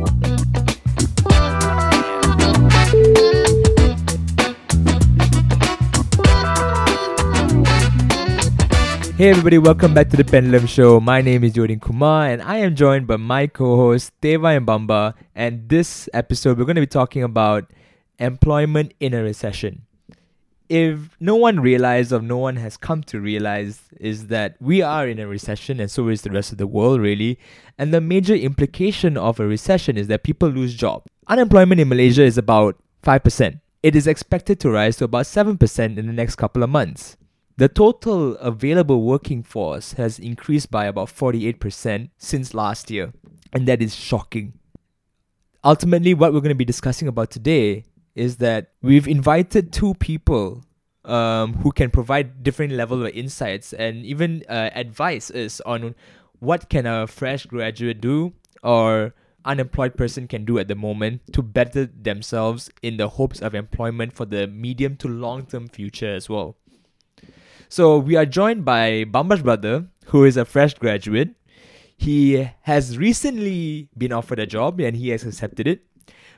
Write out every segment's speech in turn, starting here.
Hey everybody, welcome back to the Pendulum Show. My name is Yodhin Kumar and I am joined by my co-host Theva and Bamba. And this episode we're going to be talking about employment in a recession. If no one realized or no one has come to realize is that we are in a recession and so is the rest of the world really. And the major implication of a recession is that people lose jobs Unemployment in Malaysia is about 5%. It is expected to rise to about 7% in the next couple of months. The total available working force has increased by about 48% since last year, and that is shocking. Ultimately, what we're going to be discussing about today is that we've invited two people um, who can provide different level of insights and even uh, advice on what can a fresh graduate do or unemployed person can do at the moment to better themselves in the hopes of employment for the medium to long term future as well. So we are joined by Bamba's brother, who is a fresh graduate. He has recently been offered a job and he has accepted it.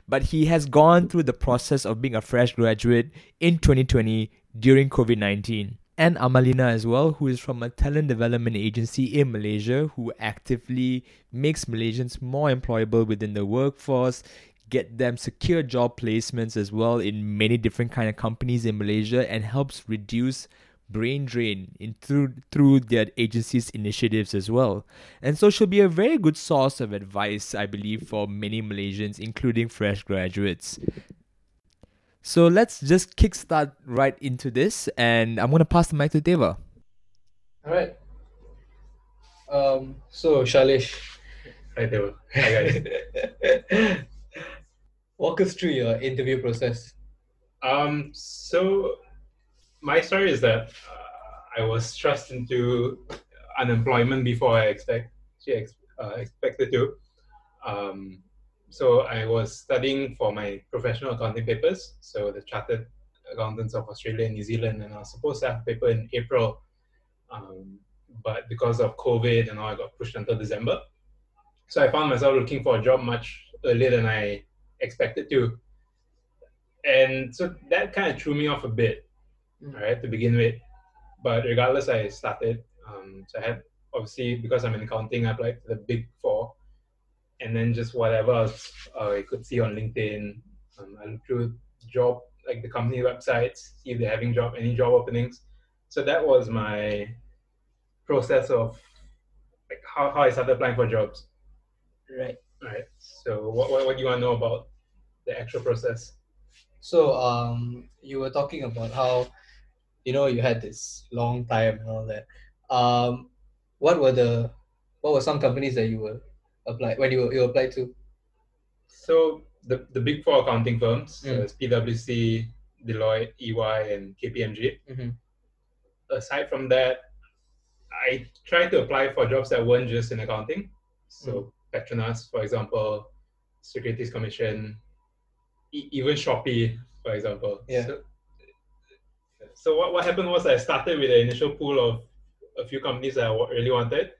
But he has gone through the process of being a fresh graduate in 2020 during COVID 19. And Amalina as well, who is from a talent development agency in Malaysia who actively makes Malaysians more employable within the workforce, get them secure job placements as well in many different kind of companies in Malaysia and helps reduce brain drain in through through their agency's initiatives as well. And so she'll be a very good source of advice, I believe, for many Malaysians, including fresh graduates. So let's just kickstart right into this, and I'm gonna pass the mic to Theva. All right. Um. So Shailesh, Hi Theva. Hi guys. walk us through your interview process. um, so my story is that uh, I was thrust into unemployment before I expect ex- uh, expected to. Um, so I was studying for my professional accounting papers, so the Chartered Accountants of Australia and New Zealand, and I was supposed to have paper in April, um, but because of COVID and all, I got pushed until December. So I found myself looking for a job much earlier than I expected to, and so that kind of threw me off a bit Mm. right to begin with. But regardless i started um, so i had obviously because i'm in accounting i applied for the big four. And then just whatever uh, i could see on linkedin. Um, i looked through job like the company websites see if they're having job any job openings. So that was my process of like how, how i started applying for jobs. Right. right. So what, what, what do you want to know about the actual process? So um, you were talking about how, you know, you had this long time and all that. Um, what were the, what were some companies that you were applied when you you applied to? So the, the big four accounting firms, Mm. it's PwC, Deloitte, EY, and KPMG. Mm-hmm. Aside from that, I tried to apply for jobs that weren't just in accounting. So Petronas, for example, Securities Commission, e- even Shopee, for example. Yeah. So, so what, what happened was I started with an initial pool of a few companies that I really wanted,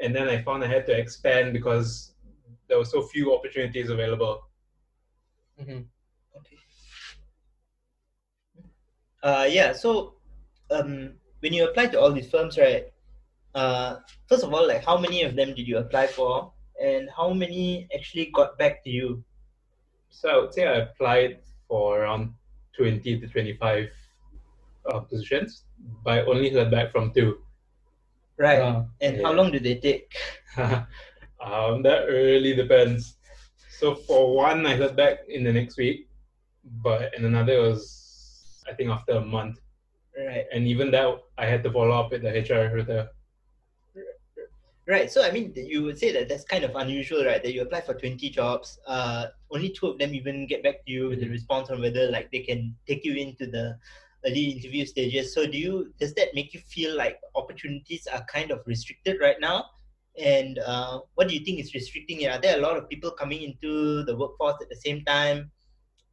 and then I found I had to expand because there were so few opportunities available. Mm-hmm. Okay. Uh, yeah. So, um, when you apply to all these firms, right? Uh, first of all, like how many of them did you apply for, and how many actually got back to you? So I would say I applied for around 20 to 25 uh, positions, but I only heard back from two. Right. Uh, and how long did they take? um, that really depends. So for one, I heard back in the next week, but in another was I think after a month, Right. and even that I had to follow up with the HR recruiter. Right. So I mean, you would say that that's kind of unusual, right? That you apply for twenty jobs, uh, only two of them even get back to you with a Mhm. response on whether like they can take you into the early interview stages. So do you does that make you feel like opportunities are kind of restricted right now? And uh, what do you think is restricting it? Are there a lot of people coming into the workforce at the same time,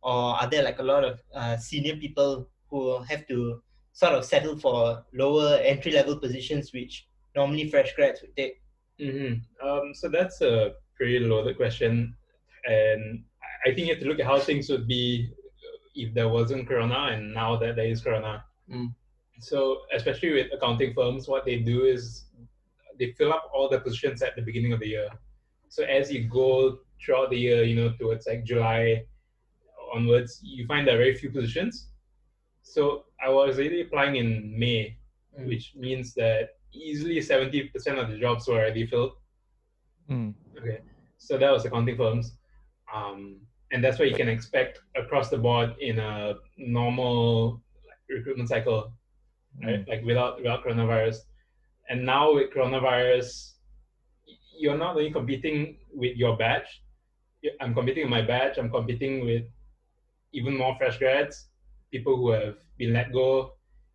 or are there like a lot of uh, senior people who have to sort of settle for lower entry level positions, which normally fresh grads would take? hmm Um, so that's a pretty loaded question. and I think you have to look at how things would be if there wasn't Corona and now that there is Corona. Mm. So especially with accounting firms, what they do is they fill up all the positions at the beginning of the year. So as you go throughout the year, you know, towards like July onwards, you find there are very few positions. So I was really applying in May, Mm. which means that easily 70% of the jobs were already filled. Mm. Okay, so that was accounting firms, um, and that's what you can expect across the board in a normal recruitment cycle, right? Like without without coronavirus, and now with coronavirus, you're not only competing with your batch. I'm competing with my batch. I'm competing with even more fresh grads, people who have been let go,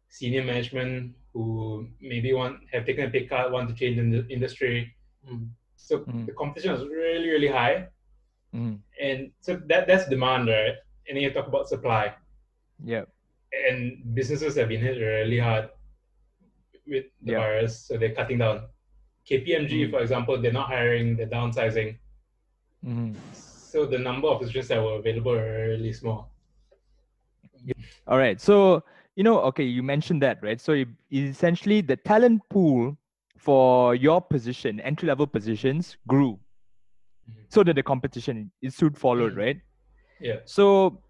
senior management who maybe want have taken a pay cut, want to change in the industry. Mm. So Mm. the competition is really, really high. Mm. And so that that's demand, right? And then you talk about supply. Yeah. And businesses have been hit really hard with the Yeah. virus, so they're cutting down. KPMG, Mm. for example, they're not hiring, they're downsizing. Mm. So the number of positions that were available are really small. All right. So, you know, okay, you mentioned that, right? So, essentially, the talent pool for your position, entry level positions, grew. So that the competition it soon followed, Mhm. right? Yeah. So,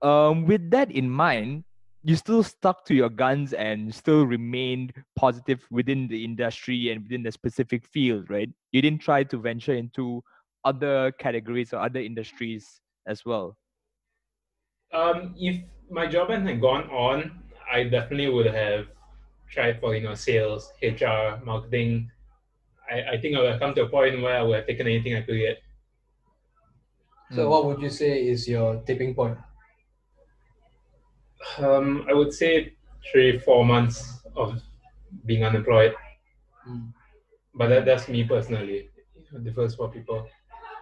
um, with that in mind, you still stuck to your guns and still remained positive within the industry and within the specific field, right? You didn't try to venture into other categories or other industries as well. Um, if my job hadn't gone on, I definitely would have tried for you know sales, HR, marketing. I, I think I would have come to a point where I would have taken anything I could get. So Mm. what would you say is your tipping point? Um, I would say three, four months of being unemployed, Mm. but that, that's me personally. It differs for people.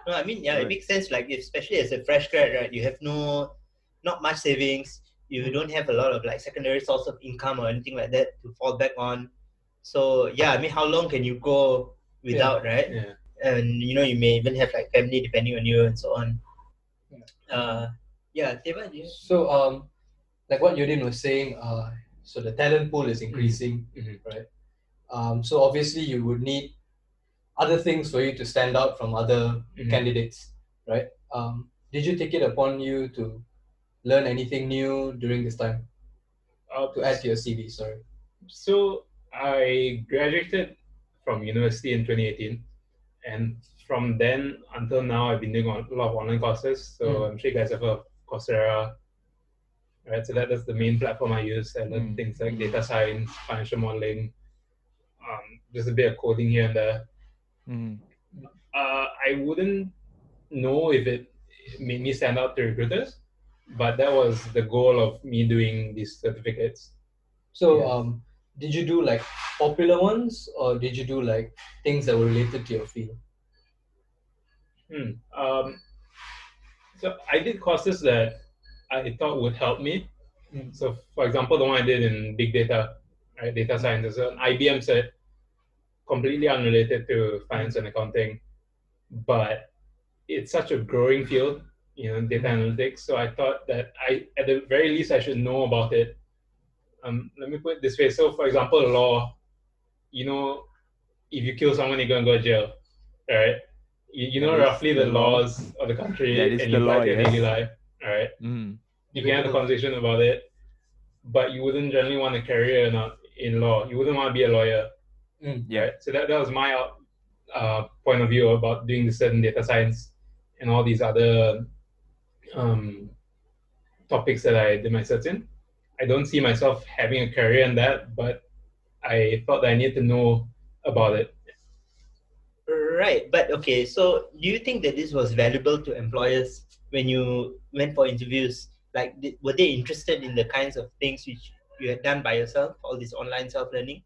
No, I mean, yeah, Right. it makes sense. Like, especially as a fresh grad, right? You have no, not much savings. You don't have a lot of like secondary source of income or anything like that to fall back on. So yeah, I mean, how long can you go without, right? Yeah. And you know, you may even have like family depending on you and so on. Yeah. Uh, yeah, Theva, do you? So um, like what Yodhin was saying, uh, so the talent pool is increasing, Mhm. right? Um, so obviously you would need other things for you to stand out from other Mhm. candidates, right? Um, did you take it upon you to learn anything new during this time Uh, to add to your CV? Sorry. So I graduated from university in 2018, and from then until now, I've been doing a lot of online courses. So Mm. I'm sure you guys have heard of Coursera, right? So that's the main platform I use. I learn Mm. things like data science, financial modeling, um, just a bit of coding here and there. Mm. Uh, I wouldn't know if it made me stand out to recruiters, but that was the goal of me doing these certificates. So um, did you do like popular ones or did you do like things that were related to your field? Hmm. Um, so I did courses that I thought would help me. Mm. So, for example, the one I did in big data, right, data science is an IBM set, completely unrelated to finance and accounting, but it's such a growing field, you know, data analytics. So I thought that I, at the very least, I should know about it. Um, let me put it this way. So, for example, law, you know, if you kill someone, you're gonna go to jail, right? You, you know roughly the the laws of the country and you apply to your daily life, all right? Mm. You can have a conversation about it, but you wouldn't generally want a career in, a, in law. You wouldn't want to be a lawyer, Mm. Yeah. right? So that, that was my uh, point of view about doing this certain data science and all these other um, topics that I did my certs in. I don't see myself having a career in that, but I felt that I need to know about it. Right, but okay. So, do you think that this was valuable to employers when you went for interviews? Like, were they interested in the kinds of things which you had done by yourself, all this online self learning,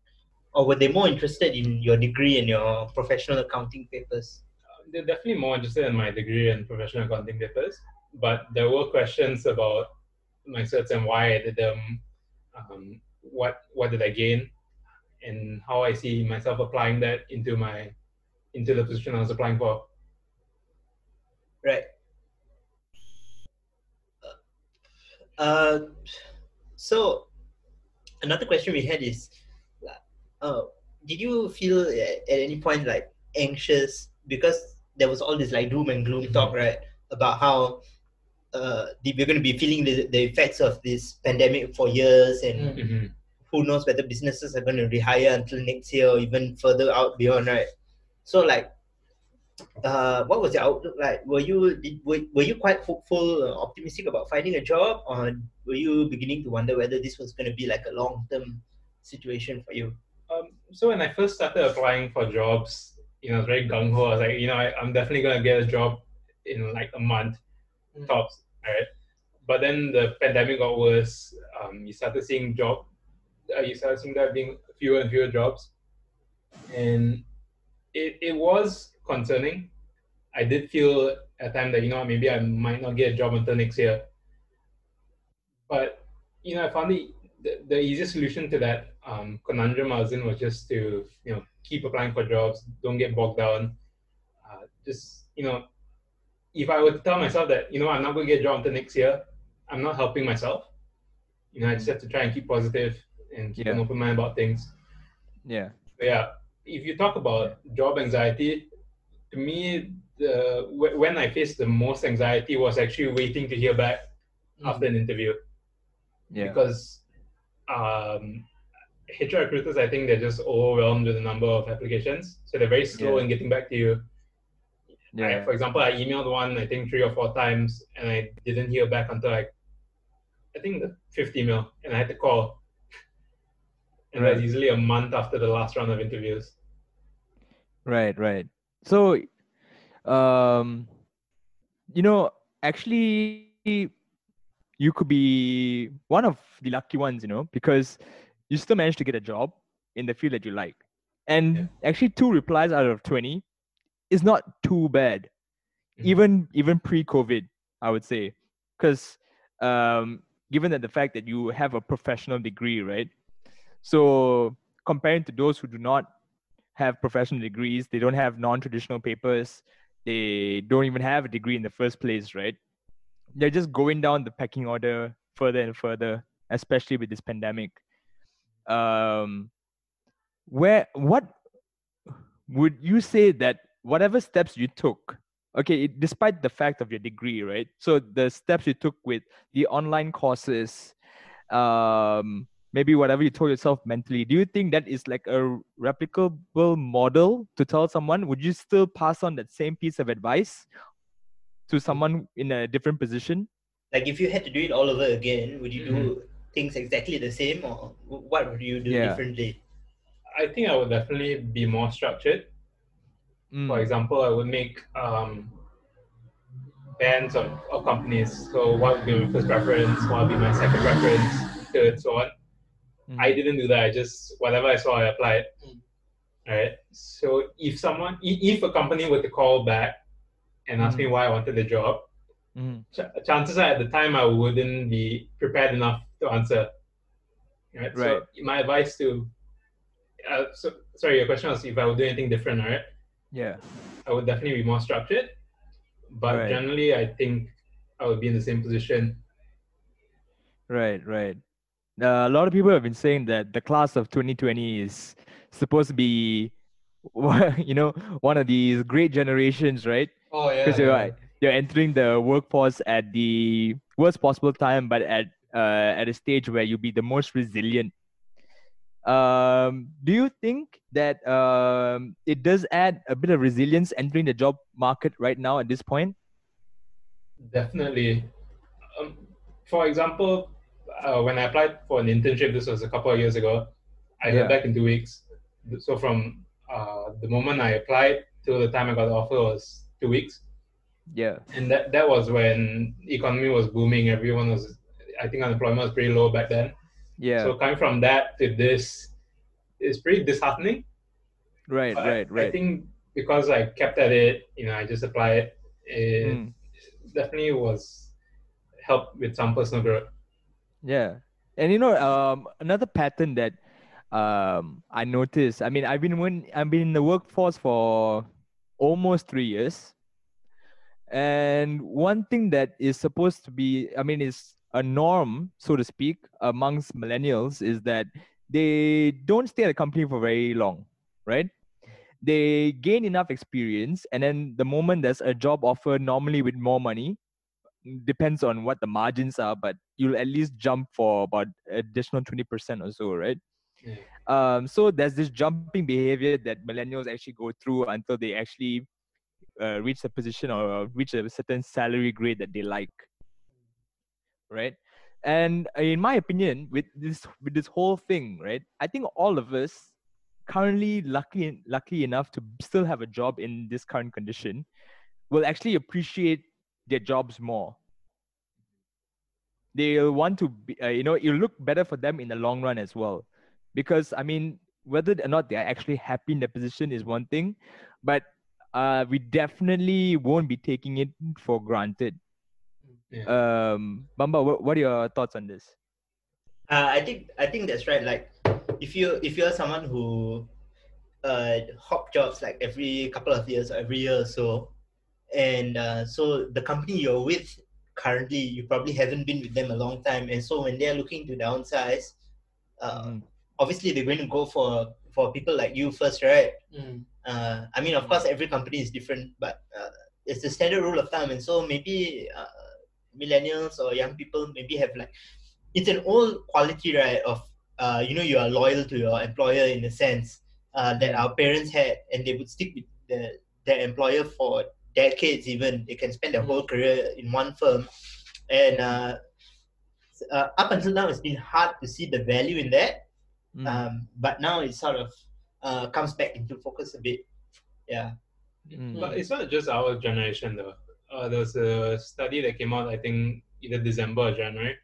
or were they more interested in your degree and your professional accounting papers? Uh, they're definitely more interested in my degree and professional accounting papers, but there were questions about my certs and why I did them, um, what what did I gain, and how I see myself applying that into my into the position I was applying for. Right. Uh, uh so another question we had is, uh, did you feel at, at any point like anxious because there was all this like doom and gloom mm-hmm. talk, right, about how uh, the- we're going to be feeling the, the effects of this pandemic for years, and Mm. hmm who knows whether businesses are going to rehire until next year or even further out beyond, right? So like, uh, what was your outlook like? Were you did, were, were you quite hopeful, uh, optimistic about finding a job, or were you beginning to wonder whether this was going to be like a long term situation for you? Um, so when I first started applying for jobs, you know, I was very gung ho. I was like, you know, I, I'm definitely gonna get a job in like a month Mm. tops, right? But then the pandemic got worse. Um, you started seeing job, uh, you started seeing there being fewer and fewer jobs, and it it was concerning. I did feel at time that you know maybe I might not get a job until next year. But you know, I found the the, the easiest solution to that um, conundrum I was in was just to you know keep applying for jobs, don't get bogged down. Uh, just you know, if I were to tell myself that you know I'm not going to get a job until next year, I'm not helping myself. You know, I just have to try and keep positive and keep an open mind about things. Yeah. But yeah, if you talk about job anxiety, to me, the wh- when I faced the most anxiety was actually waiting to hear back after an interview Yeah. because um, HR recruiters, I think they're just overwhelmed with the number of applications, so they're very slow Yeah. in getting back to you. I, Yeah. for example, I emailed one, I think three or four times, and I didn't hear back until like, I think the fifth email, and I had to call. And Right. that's usually a month after the last round of interviews. Right, right. So, um, you know, actually, you could be one of the lucky ones, you know, because you still managed to get a job in the field that you like. And Yeah. actually, two replies out of 20 is not too bad, Mhm. even even pre-COVID, I would say, because um, given that the fact that you have a professional degree, right? So comparing to those who do not have professional degrees, they don't have non-traditional papers, they don't even have a degree in the first place, right? They're just going down the pecking order further and further, especially with this pandemic. Um, where what would you say that whatever steps you took, okay, it- despite the fact of your degree, right? So the steps you took with the online courses, um, maybe whatever you told yourself mentally, do you think that is like a replicable model to tell someone? Would you still pass on that same piece of advice to someone in a different position? Like, if you had to do it all over again, would you do Mhm. things exactly the same, or what would you do Yeah. differently? I think I would definitely be more structured. Mm, For example, I would make um, bands of, of companies. So what would be my first preference? What would be my second preference? Third, so on. mm, I didn't do that. I just whatever I saw, I applied. Mm. Right. So if someone, if a company were to call back and ask me why I wanted the job, mm, ch- chances are at the time I wouldn't be prepared enough to answer. Right. Right. So my advice to, uh, so sorry, your question was if I would do anything different, right? Yeah. I would definitely be more structured. But Right. generally, I think I would be in the same position. Right, right. Uh, a lot of people have been saying that the class of 2020 is supposed to be, you know, one of these great generations, right? Oh yeah. Because you're yeah. you're entering the workforce at the worst possible time, but at uh, at a stage where you'll be the most resilient. Um, do you think that um, it does add a bit of resilience entering the job market right now at this point? Definitely. Um, for example, uh, when I applied for an internship, this was a couple of years ago. I Yeah. heard back in two weeks. So from uh, the moment I applied till the time I got the offer was two weeks, Yeah, and that that was when economy was booming. Everyone was, I think, unemployment was pretty low back then. Yeah, So coming from that to this is pretty disheartening. right, But I- right, I think because I kept at it, you know, I just applied. It Mm. definitely was helped with some personal growth. Yeah. And you know, um, another pattern that um I noticed, I mean, I've been when I've been in the workforce for almost three years. And one thing that is supposed to be, I mean, is a norm, so to speak, amongst millennials is that they don't stay at a company for very long, right? They gain enough experience, and then the moment there's a job offer, normally with more money, depends on what the margins are, but you'll at least jump for about additional 20% or so, right? Yeah. Um, so there's this jumping behavior that millennials actually go through until they actually uh, reach a position or reach a certain salary grade that they like, right? And in my opinion, with this with this whole thing, right, I think all of us currently lucky lucky enough to still have a job in this current condition will actually appreciate their jobs more. They'll want to be uh, you know it'll look better for them in the long run as well. Because i mean whether or not they're actually happy in their position is one thing but uh, we definitely won't be taking it for granted Yeah. um bamba what, what are your thoughts on this Uh, I think I think that's right. Like, if you if you're someone who uh, hop jobs like every couple of years or every year or so, and uh, so the company you're with currently, you probably haven't been with them a long time, and so when they're looking to downsize, uh, Mhm. obviously they're going to go for for people like you first, right? Mm. uh, I mean, of course, every company is different, but uh, it's the standard rule of thumb. And so maybe uh, millennials or young people maybe have like, it's an old quality, right? Of, uh, you know, you are loyal to your employer in a sense uh, that our parents had, and they would stick with the, their employer for decades even. They can spend their whole career in one firm. And uh, uh, up until now, it's been hard to see the value in that. Mm. Um, but now it sort of uh, comes back into focus a bit. Yeah. Mm. But it's not just our generation though. Uh, there was a study that came out, I think, either December or January.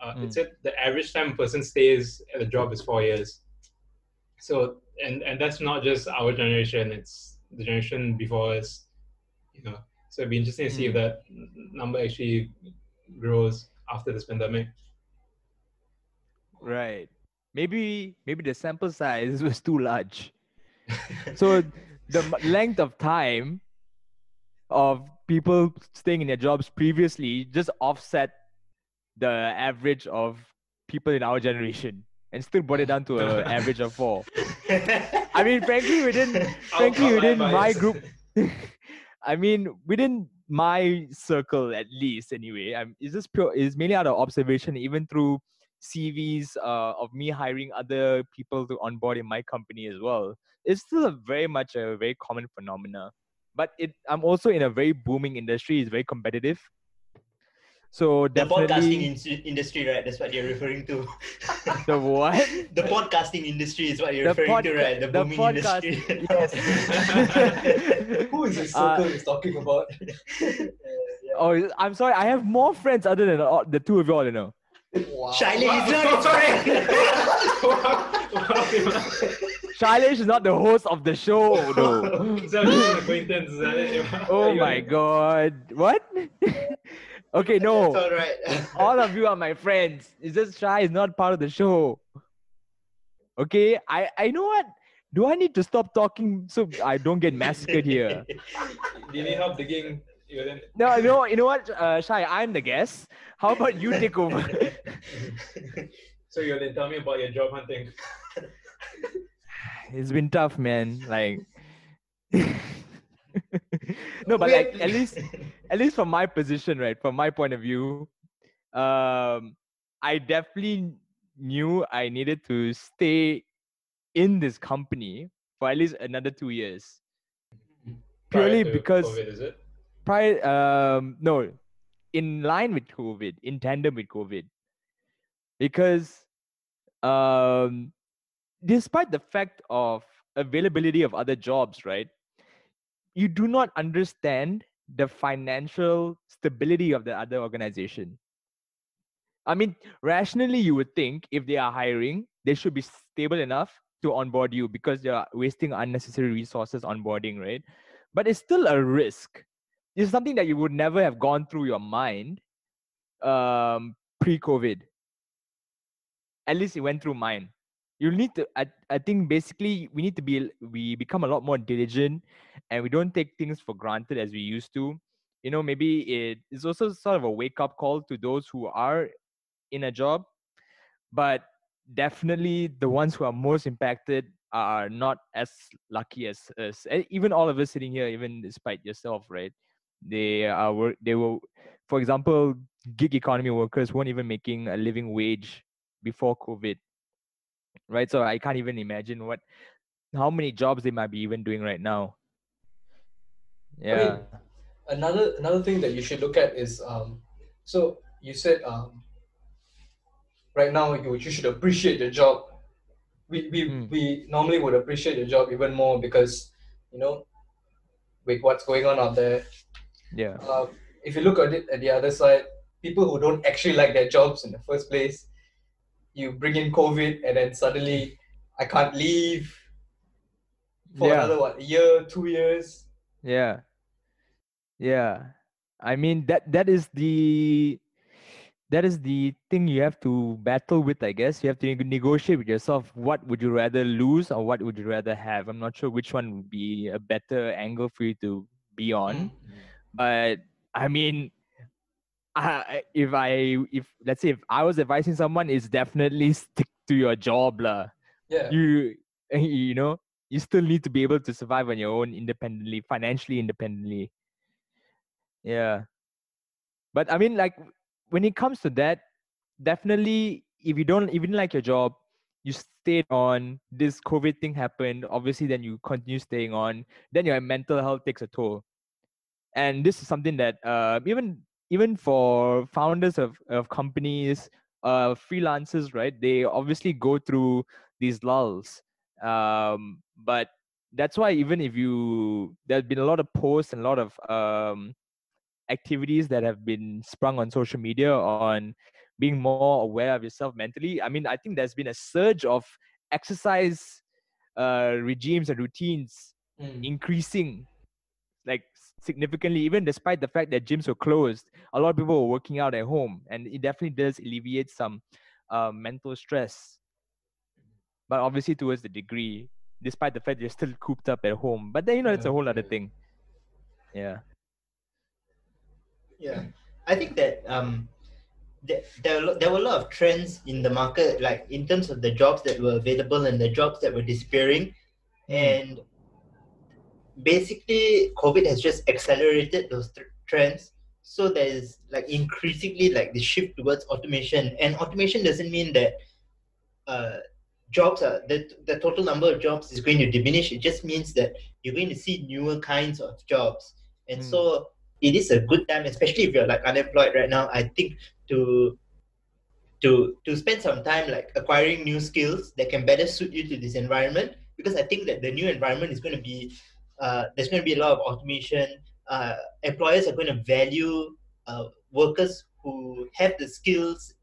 Uh, Mm. It said the average time a person stays at a job is four years. So, and and that's not just our generation; it's the generation before us. You know, so it'd be interesting to see if Mm. that number actually grows after this pandemic. Right. Maybe maybe the sample size was too large. So the length of time of people staying in their jobs previously just offset the average of people in our generation and still brought it down to an average of four. I mean, frankly, within frankly within my group, I mean, within my circle at least, anyway. I'm, it's just pure. It's mainly out of observation, even through CVs uh, of me hiring other people to onboard in my company as well. It's still a very much a very common phenomena. But it, I'm also in a very booming industry. It's very competitive. So the podcasting in- industry, right? That's what you're referring to. the what? the podcasting industry is what you're The referring to, right? The the booming podcast- industry. yes. Who is this Uh, circle he's talking about? Oh, I'm sorry. I have more friends other than all, the two of y'all. You know. wow. Shailene is not Shailesh is not the host of the show, though. Is that just an acquaintance? Is that it? oh my god. What? okay, That's no. all right. All of you are my friends. It's just Shai is not part of the show. Okay, I I know what. Do I need to stop talking so I don't get massacred here? Do you need help digging? You then No, no. You know what, uh, Shai? I'm the guest. How about you take over? so you then tell me about your job hunting. It's been tough, man. Like. no, but like at least at least from my position, right? From my point of view, um, I definitely knew I needed to stay in this company for at least another two years. Purely because COVID, is it? prior, um, no, in line with COVID, in tandem with COVID, because, um, despite the fact of availability of other jobs, right? You do not understand the financial stability of the other organization. I mean, rationally, you would think if they are hiring, they should be stable enough to onboard you because you're wasting unnecessary resources onboarding, right? But it's still a risk. It's something that you would never have gone through your mind um, pre-COVID. At least it went through mine. You need to. I, I think basically we need to be. We become a lot more diligent, and we don't take things for granted as we used to. you know maybe it is also sort of a wake up call to those who are in a job but definitely the ones who are most impacted are not as lucky as us eh, even all of us sitting here even despite yourself right they are work they were for example gig economy workers weren't even making a living wage before covid right so i can't even imagine what how many jobs they might be even doing right now yeah I mean, another another thing that you should look at is um, so you said um, right now you, you should appreciate your job. We we, Hmm. we normally would appreciate your job even more because you know with what's going on out there. yeah Uh, if you look at it at the other side, people who don't actually like their jobs in the first place, you bring in COVID and then suddenly I can't leave for Yeah. another what a year, two years. Yeah. Yeah. I mean that that is the that is the thing you have to battle with, I guess. You have to negotiate with yourself. What would you rather lose or what would you rather have? I'm not sure which one would be a better angle for you to be on. Mm-hmm. But I mean I, if I if let's say if I was advising someone, it's definitely stick to your job lah. Yeah. You you know you still need to be able to survive on your own independently, financially independently. Yeah. But I mean, like when it comes to that, definitely if you don't even like your job, you stayed on, this COVID thing happened, obviously then you continue staying on, then your mental health takes a toll. And this is something that uh even even for founders of, of companies, uh freelancers, right? They obviously go through these lulls. Um, but that's why even if you there's been a lot of posts and a lot of um activities that have been sprung on social media on being more aware of yourself mentally. I mean, I think there's been a surge of exercise uh, regimes and routines Mm. increasing like significantly, even despite the fact that gyms were closed. A lot of people were working out at home, and it definitely does alleviate some uh, mental stress. But obviously, towards the degree, despite the fact you're still cooped up at home. But then you know, it's a whole other thing. Yeah. Yeah, I think that um, there, there, were, there were a lot of trends in the market, like in terms of the jobs that were available and the jobs that were disappearing, and basically, COVID has just accelerated those th- trends. So there's like increasingly like the shift towards automation, and automation doesn't mean that uh, jobs are the the total number of jobs is going to diminish. It just means that you're going to see newer kinds of jobs, and Mm. so it is a good time, especially if you're like unemployed right now. I think to to to spend some time like acquiring new skills that can better suit you to this environment because I think that the new environment is going to be uh, there's going to be a lot of automation. Uh, employers are going to value uh, workers who have the skills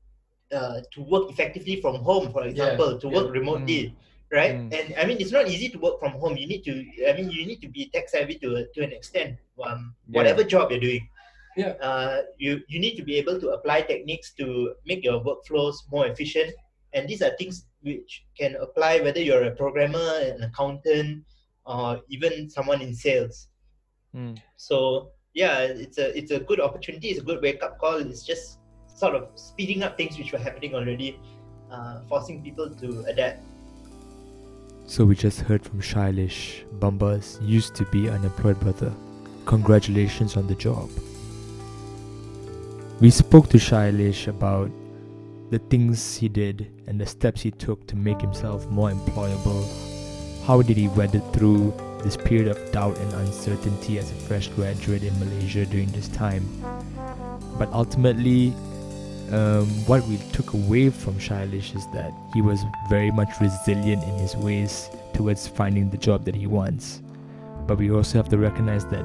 uh, to work effectively from home, for example, to yeah. work remotely, right? Mm. And I mean, it's not easy to work from home. You need to, I mean, you need to be tech savvy to to an extent. Um, Yeah. whatever job you're doing, Yeah. uh, you you need to be able to apply techniques to make your workflows more efficient. And these are things which can apply whether you're a programmer, an accountant, or even someone in sales. Mm. So yeah, it's a it's a good opportunity. It's a good wake up call. It's just sort of speeding up things which were happening already, uh, forcing people to adapt. So we just heard from Shailesh, Bamba's used to be unemployed brother. Congratulations on the job. We spoke to Shailesh about the things he did and the steps he took to make himself more employable. How did he weather through this period of doubt and uncertainty as a fresh graduate in Malaysia during this time? But ultimately, um, what we took away from Shailesh is that he was very much resilient in his ways towards finding the job that he wants. But we also have to recognize that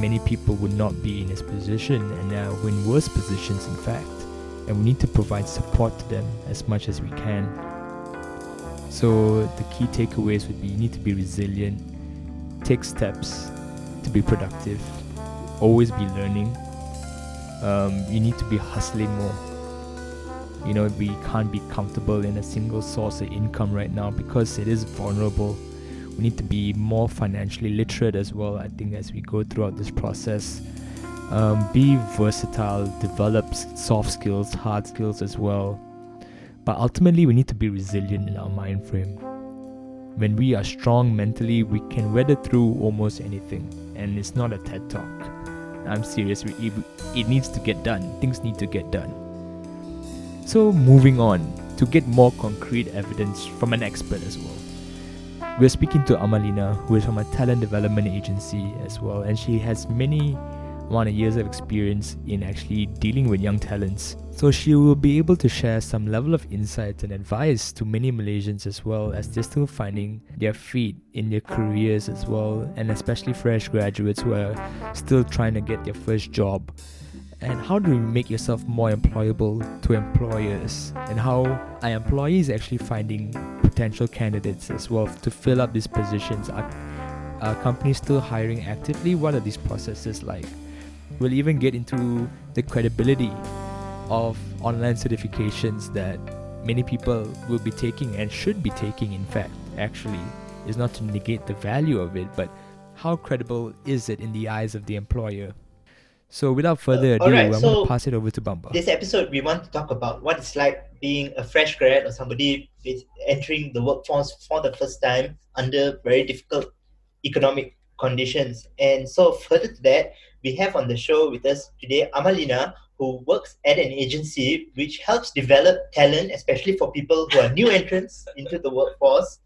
many people would not be in his position and are in worse positions, in fact. And we need to provide support to them as much as we can. So, the key takeaways would be you need to be resilient, take steps to be productive, always be learning, um, you need to be hustling more. You know, we can't be comfortable in a single source of income right now because it is vulnerable. We need to be more financially literate as well, I think, as we go throughout this process. um, be versatile, develop soft skills, hard skills as well. But ultimately, we need to be resilient in our mind frame. When we are strong mentally, we can weather through almost anything. And it's not a TED talk. I'm serious. It, needs to get done. Things need to get done. So, moving on to get more concrete evidence from an expert as well. We're speaking to Amalina, who is from a talent development agency as well, and she has many of years of experience in actually dealing with young talents. So she will be able to share some level of insights and advice to many Malaysians as well as they're still finding their feet in their careers as well, and especially fresh graduates who are still trying to get their first job. And how do you make yourself more employable to employers? And how are employees actually finding potential candidates as well to fill up these positions? Are, are companies still hiring actively? What are these processes like? We'll even get into the credibility of online certifications that many people will be taking and should be taking, in fact, actually, is not to negate the value of it, but how credible is it in the eyes of the employer? So, without further uh, ado, alright, I'm going to pass it over to Bamba. This episode, we want to talk about what it's like being a fresh grad or somebody with entering the workforce for the first time under very difficult economic conditions. And so, further to that, we have on the show with us today Amalina, who works at an agency which helps develop talent, especially for people who are new entrants into the workforce.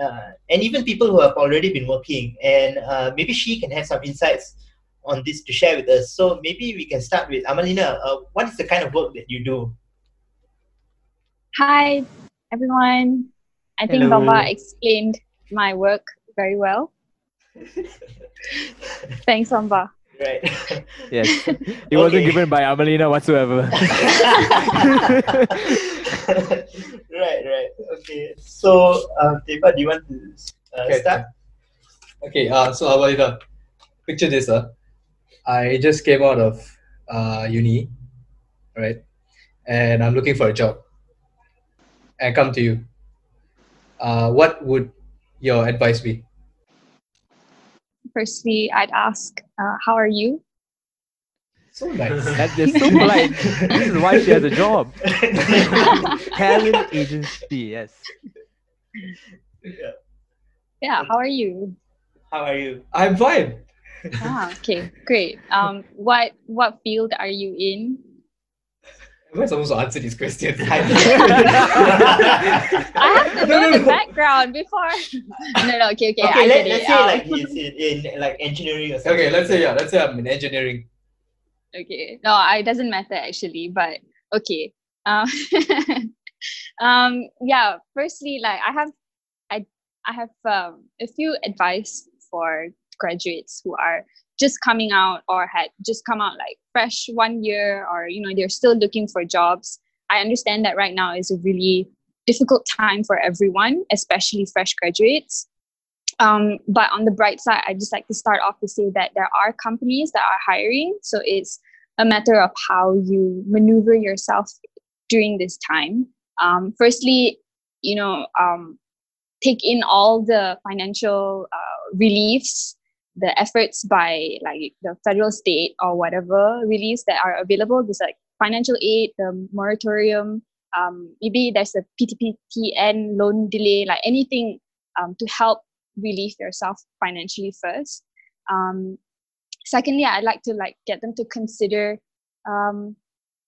Uh, and even people who have already been working, and uh, maybe she can have some insights on this to share with us. So maybe we can start with Amalina. Uh, what is the kind of work that you do? Hi, everyone. I think Hello. Bamba explained my work very well. Thanks, Bamba. Right. Yes, it wasn't given by Amalina whatsoever. right, right. Okay. So, uh, Theva, do you want to uh, Okay. start? Okay, uh, so Amalina, picture this. Uh. I just came out of uh, uni, right? And I'm looking for a job. And come to you. Uh, what would your advice be? Firstly, I'd ask, uh, how are you? So nice. That is so polite. this is why she has a job. Talent agency, yes. Yeah. Yeah, how are you? How are you? I'm fine. Ah, okay, great. Um, what what field are you in? Am I supposed to answer these questions? I have to know the background before. no, no, okay, okay, okay, I let, get let's it. say Um, like he's in, in like engineering or something. okay, let's say yeah, let's say I'm in engineering. okay no it doesn't matter actually but okay um, um yeah firstly like i have i i have um, a few advice for graduates who are just coming out or had just come out like fresh one year or you know they're still looking for jobs i understand that right now is a really difficult time for everyone especially fresh graduates um, but on the bright side, I just like to start off to say that there are companies that are hiring. So it's a matter of how you maneuver yourself during this time. Um, firstly, you know, um, take in all the financial uh, reliefs, the efforts by like the federal, state, or whatever release that are available. There's like financial aid, the moratorium. Um, maybe there's a PTPTN loan delay, like anything um, to help relieve yourself financially first. Um, secondly, I'd like to like get them to consider um,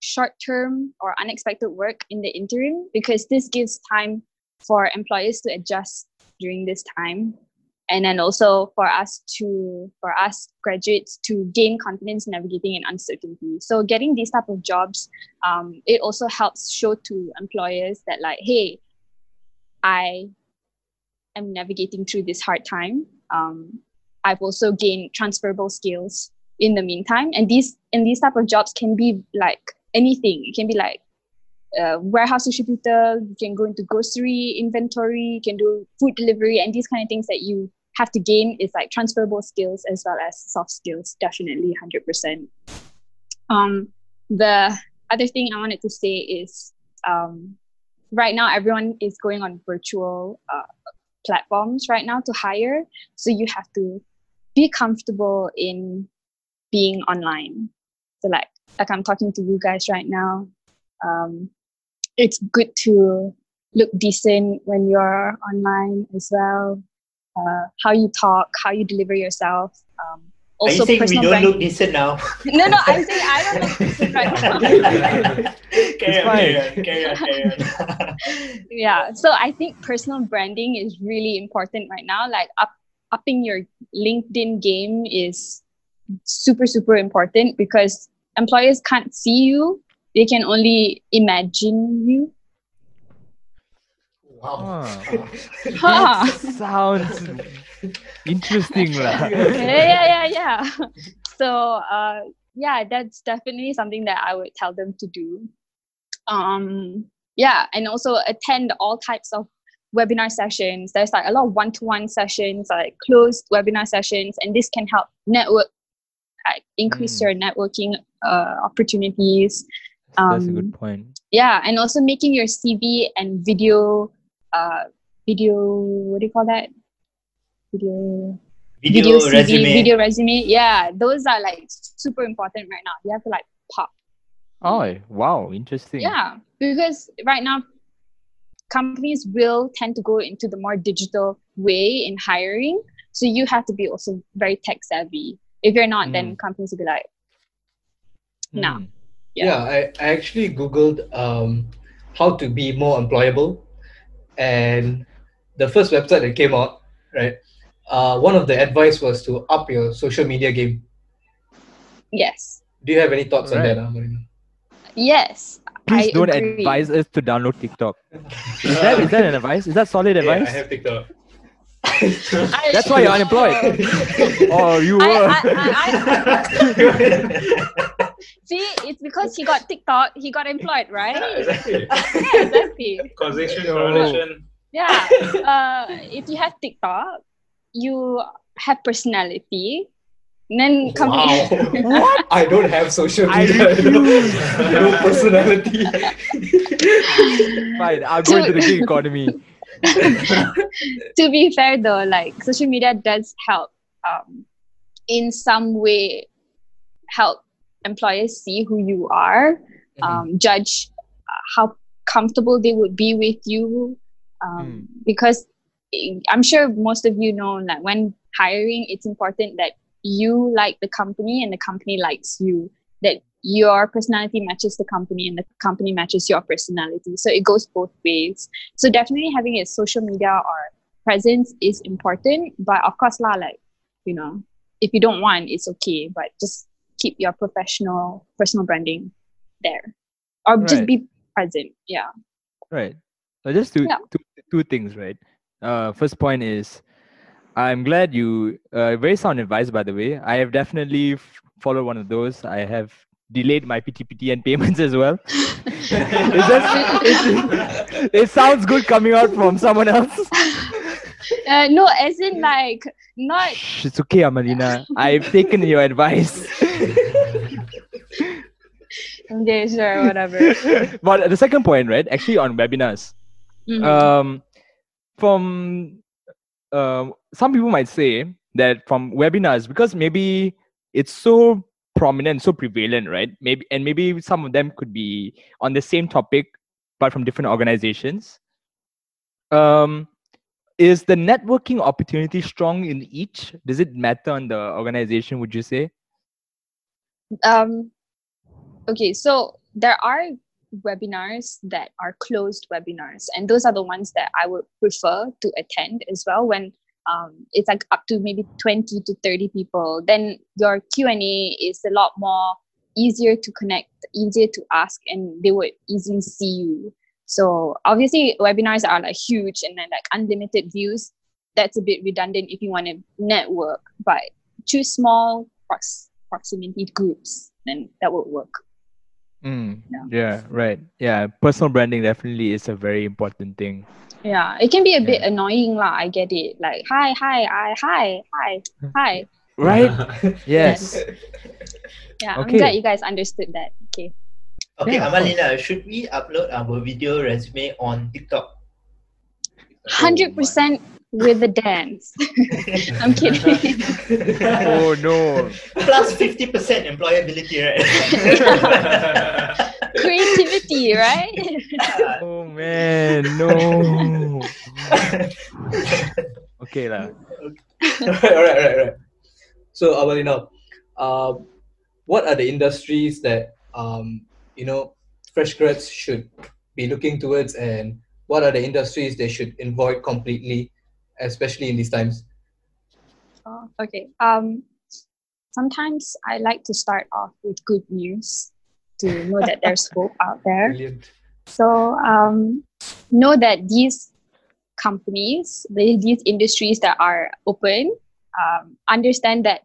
short-term or unexpected work in the interim because this gives time for employers to adjust during this time and then also for us to for us graduates to gain confidence navigating in uncertainty. So getting these type of jobs um, it also helps show to employers that like hey i am navigating through this hard time. Um, i've also gained transferable skills in the meantime. And these and these type of jobs can be like anything. It can be like uh, warehouse distributor you can go into grocery inventory you can do food delivery and these kind of things that you have to gain is like transferable skills as well as soft skills definitely 100% um, the other thing i wanted to say is um, right now everyone is going on virtual uh, platforms right now to hire so you have to be comfortable in being online. So like like I'm talking to you guys right now. Um, it's good to look decent when you're online as well. Uh, how you talk, how you deliver yourself. Um, Are you also saying we personal don't brand- look decent now? No, no, I'm saying I don't look decent right now. fine. carry on, carry on, carry on. yeah so i think personal branding is really important right now like up upping your linkedin game is super super important because employers can't see you they can only imagine you wow. Ah, Huh. sounds interesting lah. yeah yeah yeah yeah so uh yeah that's definitely something that i would tell them to do um yeah and also attend all types of webinar sessions there's like a lot of one-to-one sessions like closed webinar sessions and this can help network like increase Mm. your networking uh, opportunities That's a Um, good point. yeah and also making your cv and video uh video what do you call that video Video, CV, resume. video resume. Yeah, those are like super important right now. You have to like pop. Oh, wow, interesting. Yeah, because right now companies will tend to go into the more digital way in hiring. So you have to be also very tech savvy. If you're not, then companies will be like, no. Hmm. Yeah. Yeah, I, I actually Googled um, how to be more employable. And the first website that came out, right? Uh, one of the advice was to up your social media game. yes, Do you have any thoughts on that, uh, Marina? yes. Please I don't agree. advise us to download TikTok. Is that is that an advice? Is that solid Yeah, I have TikTok. I- That's why you're unemployed. oh, you I- were. I- See, it's because he got TikTok, he got employed, right? Yeah, exactly. yeah, exactly. Causation, correlation. Yeah. Uh, if you have TikTok, you have personality. Then company. Wow. what? I don't have social media. I don't- no personality. Fine, I'll go into the gig economy. to be fair though, like social media does help um, in some way help employers see who you are, um, judge uh, how comfortable they would be with you. Um, Because eh, I'm sure most of you know, that when hiring, it's important that you like the company and the company likes you. That your personality matches the company and the company matches your personality. So it goes both ways. So definitely having a social media or presence is important. But of course, lah, like you know, if you don't want, it's okay. But just keep your professional personal branding there, or just be present. Yeah. Right. So just two, Yeah. two, two things, right? Uh, first point is, I'm glad you uh, very sound advice, by the way. I have definitely f- followed one of those. I have delayed my PTPT and payments as well. it, just, it, it sounds good coming out from someone else. Uh, no, as in like not. It's okay, Amalina. I've taken your advice. Okay, sure, whatever. but the second point, right? Actually, on webinars. Mhm. um, from um, some people might say that from webinars because maybe it's so prominent, so prevalent, right? Maybe and maybe some of them could be on the same topic but from different organizations. Um, is the networking opportunity strong in each? Does it matter on the organization? Would you say? um okay so there are webinars that are closed webinars and those are the ones that i would prefer to attend as well when um, it's like up to maybe 20 to 30 people then your q&a is a lot more easier to connect easier to ask and they would easily see you so obviously webinars are like huge and then like unlimited views that's a bit redundant if you want to network but choose small prox- proximity groups then that would work Mm, Yeah. yeah, right. Yeah, personal branding definitely is a very important thing. Yeah it can be a bit Yeah. annoying lah i get it like hi hi i hi hi hi Right? yes. yeah i'm glad you guys understood that okay Okay, Yeah. Amalina, should we upload our video resume on TikTok? Hundred percent with the dance. I'm kidding. Oh no. Plus 50% employability, right? Creativity, right? Man, no. Okay lah. all right, all right, all right, all right. So, Amalina, uh, what are the industries that um, you know fresh grads should be looking towards, and what are the industries they should avoid completely, especially in these times? Oh, okay. Um, sometimes I like to start off with good news to know that there's hope out there. Brilliant. So um, know that these companies, the, these industries that are open, um, understand that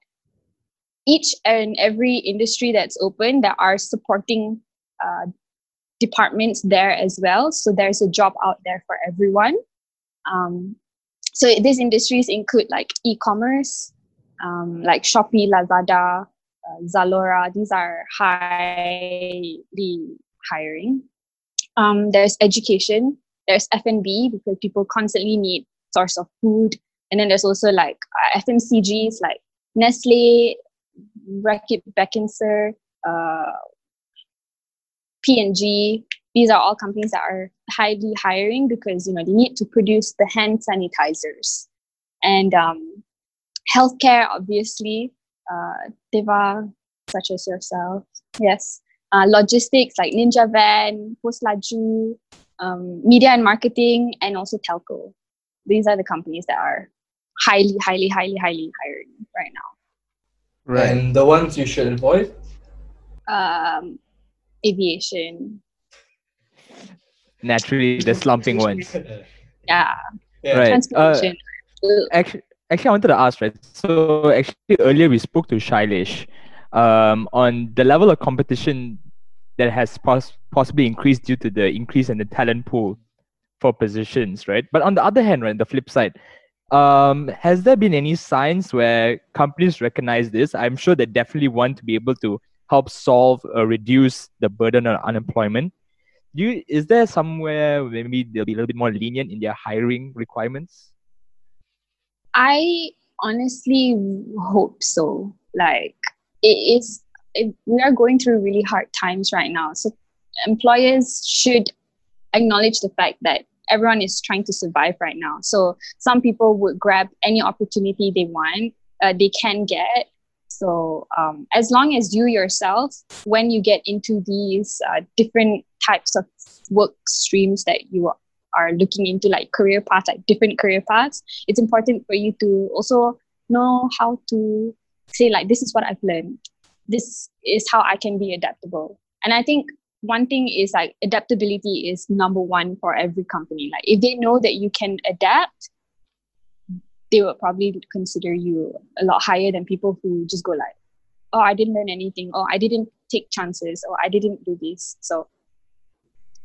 each and every industry that's open, there are supporting uh, departments there as well. So there's a job out there for everyone. Um, so these industries include like e-commerce, um, like Shopee, Lazada, uh, Zalora. These are highly hiring. Um, there's education. There's F&B because people constantly need source of food. And then there's also like uh, FMCGs like Nestle, Reckitt Benckiser, uh, P&G. These are all companies that are highly hiring because you know they need to produce the hand sanitizers, and um, healthcare obviously. Uh, Theva, such as yourself, yes. Uh, logistics like Ninja Van, Pos Laju, um, media and marketing, and also telco. These are the companies that are highly, highly, highly, highly hiring right now. Right. And the ones you should avoid? Um, aviation, Naturally, the slumping ones. yeah, Yeah. Right. Uh, transportation. actually, actually, I wanted to ask, right? So, actually, earlier we spoke to Shailesh um, on the level of competition that has pos- possibly increased due to the increase in the talent pool for positions, right? But on the other hand, right, the flip side, um, has there been any signs where companies recognize this? I'm sure they definitely want to be able to help solve or reduce the burden on unemployment. Do you, is there somewhere maybe they'll be a little bit more lenient in their hiring requirements? I honestly hope so. Like it is, it, we are going through really hard times right now. So employers should acknowledge the fact that everyone is trying to survive right now. So some people would grab any opportunity they want, uh, they can get. So um, as long as you yourself, when you get into these uh, different types of work streams that you are looking into, like career paths, like different career paths, it's important for you to also know how to say like this is what I've learned. This is how I can be adaptable. And I think one thing is like adaptability is number one for every company. Like if they know that you can adapt, they will probably consider you a lot higher than people who just go like, oh, I didn't learn anything, or I didn't take chances, or I didn't do this. So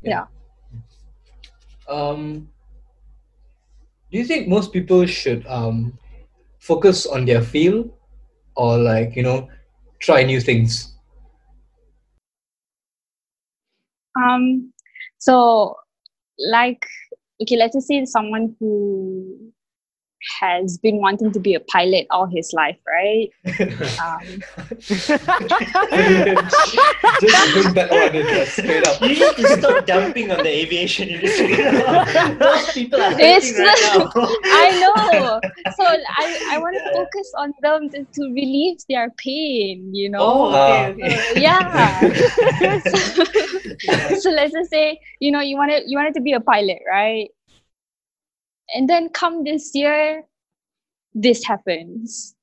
yeah. Um, do you think most people should um, focus on their field or like, you know, try new things? Um, so like okay, let's just say someone who has been wanting to be a pilot all his life, right? Um, Just bring that one in there, straight up. You need to stop dumping on the aviation industry. Those people are It's hurting right now. I know. So I, I want to focus on them to, to relieve their pain, you know? Oh, Ah. okay, okay. Uh, yeah. so, so let's just say, you know, you wanted you wanted to be a pilot, right? And then come this year, this happens.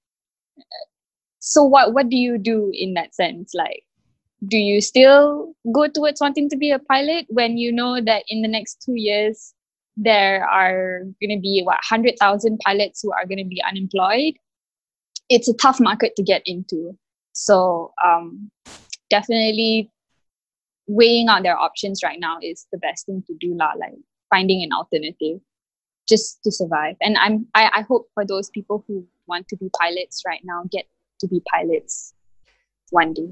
So what what do you do in that sense? Like, do you still go towards wanting to be a pilot when you know that in the next two years there are going to be what 100,000 pilots who are going to be unemployed? It's a tough market to get into. So um, definitely weighing out their options right now is the best thing to do lah, like finding an alternative just to survive and i'm I, I hope for those people who want to be pilots right now get to be pilots one day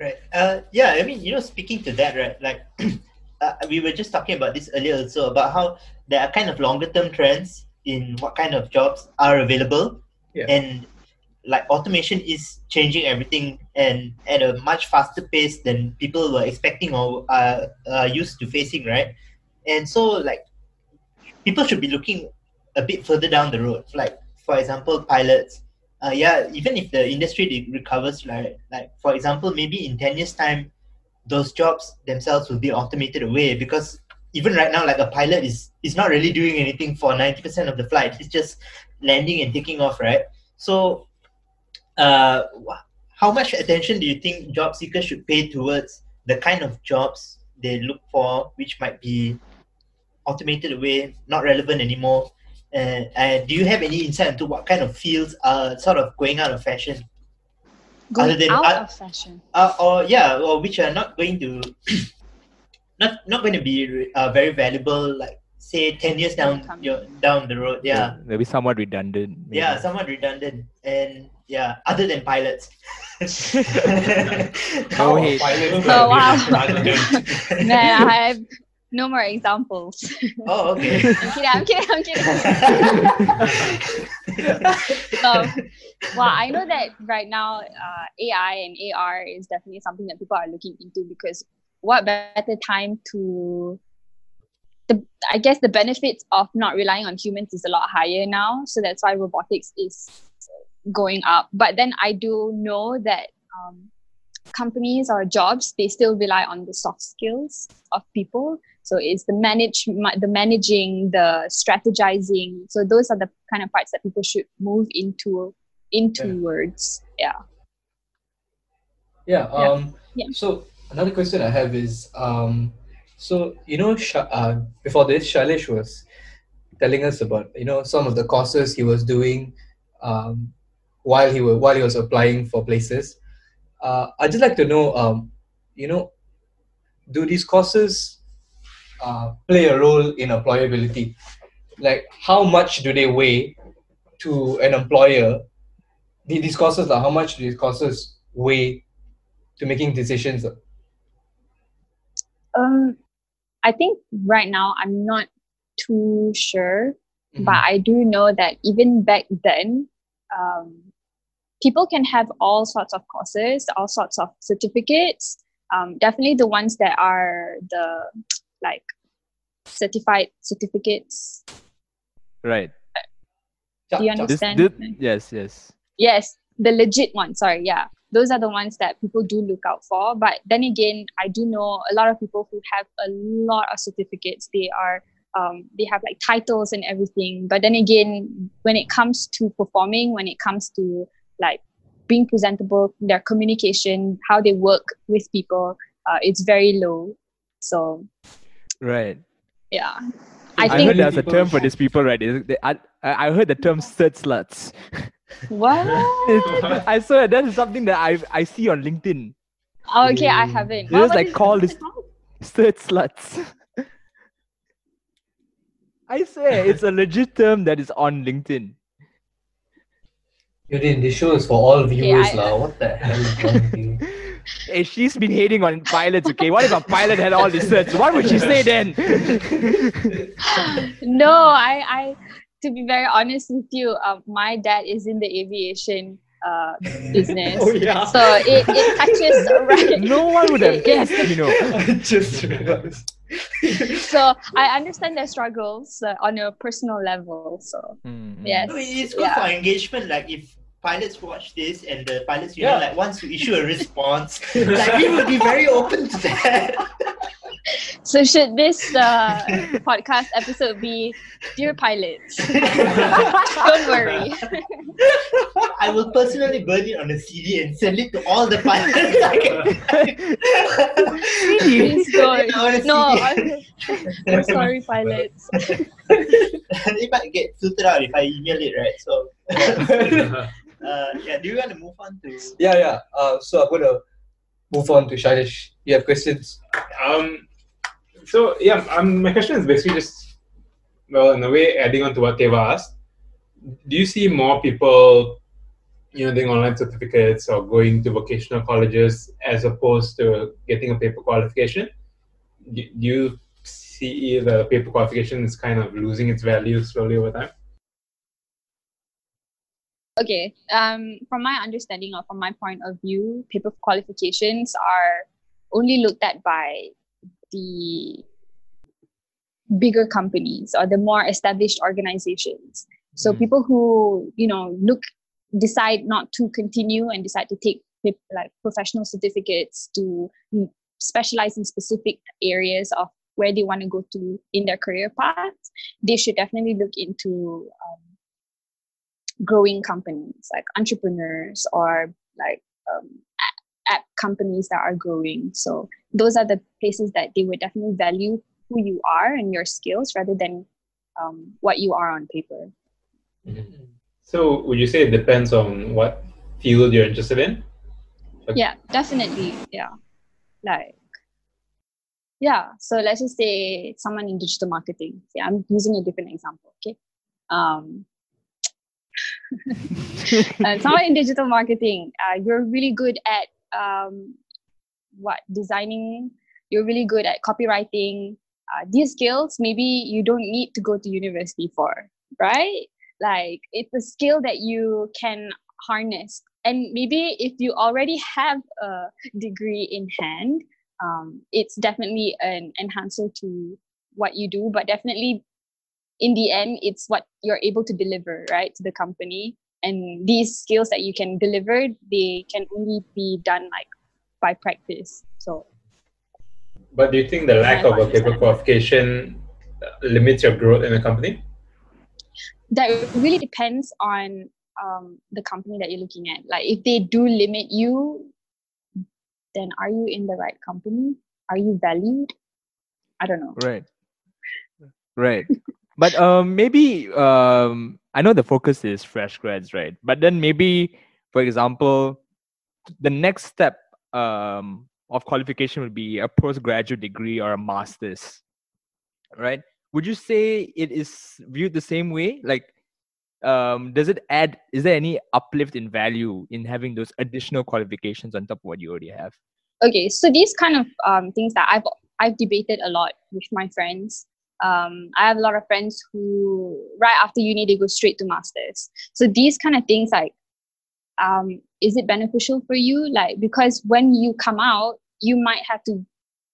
Right. Uh, yeah, I mean, you know, speaking to that, right, like uh, we were just talking about this earlier also about how there are kind of longer term trends in what kind of jobs are available, Yeah. and like automation is changing everything and at a much faster pace than people were expecting or are, are used to facing, right? And so like people should be looking a bit further down the road. Like for example, pilots. Uh, yeah, even if the industry recovers, like like for example, maybe in ten years' time, those jobs themselves will be automated away because even right now, like a pilot is is not really doing anything for ninety percent of the flight. He's just landing and taking off, right? So, uh, how much attention do you think job seekers should pay towards the kind of jobs they look for, which might be automated away, not relevant anymore? Uh, and do you have any insight into what kind of fields are sort of going out of fashion? Going Other than- out uh, of fashion. uh, or yeah, or which are not going to not not going to be uh, very valuable, like say ten years down your, down the road. Yeah, They'll somewhat redundant. maybe. yeah, somewhat redundant, and yeah, other than pilots. No hate. Oh, wow. redundant. Man, I have no more examples. oh, okay. I'm kidding, I'm kidding, I'm kidding. Um, well, I know that right now, uh, AI and AR is definitely something that people are looking into because what better time to the I guess the benefits of not relying on humans is a lot higher now, so that's why robotics is going up. But then I do know that um, companies or jobs they still rely on the soft skills of people. So it's the manage the managing, the strategizing. So those are the kind of parts that people should move into into words. Yeah. Yeah. Um. Yeah. So another question I have is, um, so you know, uh, before this, Shailesh was telling us about you know some of the courses he was doing, um, while he was while he was applying for places. Uh, I'd just like to know, um, you know, do these courses uh, play a role in employability? Like, how much do they weigh to an employer? The- These courses, like, how much do these courses weigh to making decisions? Um, I think right now I'm not too sure, Mm-hmm. but I do know that even back then, um, people can have all sorts of courses, all sorts of certificates. Um, definitely the ones that are the like certified certificates. Right. Do you Chuck, Chuck. This, understand? this, yes, yes. Yes, the legit ones. Sorry, yeah. Those are the ones that people do look out for. But then again, I do know a lot of people who have a lot of certificates. They are um, they have like titles and everything. But then again, when it comes to performing, when it comes to like being presentable, their communication, how they work with people, uh, it's very low. So Right. yeah, I, I think heard there's a term for these people, right? I, I I heard the term cert sluts. what? I swear that is something that I I see on LinkedIn. Oh, okay, I haven't. They just What like is- call what's this it called? cert sluts. I say it's a legit term that is on LinkedIn. Yodhin, this show is for all viewers, I- lah. What the hell is wrong with you? Hey, she's been hating on pilots, okay? What if a pilot had all these certs? What would she say then? no, I, I, to be very honest with you, um, my dad is in the aviation uh, business. Oh, yeah. So it, it touches right. no one would have guessed, you know. I just realized. So I understand their struggles uh, on a personal level. So Mm, mm. yes, No, it's good yeah. for engagement. Like if pilots watch this and the pilots, you know, like wants to issue a response, like we would be very open to that. So should this uh, podcast episode be dear pilots? Don't worry. I will personally burn it on a CD and send it to all the pilots. I Please don't. No, CD. I'm, I'm sorry, pilots. it might get filtered out if I email it, right? So, uh, yeah. Do you want to move on to? yeah, yeah. Uh, so I'm gonna move on to Shailesh. You have questions? Um, so yeah, um, my question is basically just well, in a way, adding on to what Theva asked. Do you see more people, you know, doing online certificates or going to vocational colleges as opposed to getting a paper qualification? Do, do you see the paper qualification is kind of losing its value slowly over time? Okay. Um, from my understanding or from my point of view, paper qualifications are only looked at by the bigger companies or the more established organizations. So Mm. people who you know look decide not to continue and decide to take like professional certificates to specialize in specific areas of where they want to go to in their career path, they should definitely look into um, growing companies like entrepreneurs or like um, app companies that are growing. So those are the places that they would definitely value who you are and your skills rather than um, what you are on paper. So would you say it depends on what field you're interested in? Yeah, definitely. Yeah. Like, yeah. So let's just say someone in digital marketing. Yeah, I'm using a different example. Okay. Um, uh, someone in digital marketing, uh, you're really good at um, what designing. You're really good at copywriting. Uh, these skills, maybe you don't need to go to university for, right? Like it's a skill that you can harness, and maybe if you already have a degree in hand, um, it's definitely an enhancer to what you do. But definitely, in the end, it's what you're able to deliver, right, to the company and these skills that you can deliver they can only be done like by practice so But do you think the lack of a paper qualification uh, limits your growth in a company? that really depends on um, the company that you're looking at like if they do limit you then are you in the right company are you valued i don't know Right. Right. But um maybe um I know the focus is fresh grads, right? But then maybe for example the next step um of qualification would be a postgraduate degree or a master's. Right? Would you say it is viewed the same way? Like um does it add is there any uplift in value in having those additional qualifications on top of what you already have? okay so these kind of um, things that i've i've debated a lot with my friends um, i have a lot of friends who right after uni they go straight to masters. So these kind of things like um, is it beneficial for you? Like because when you come out you might have to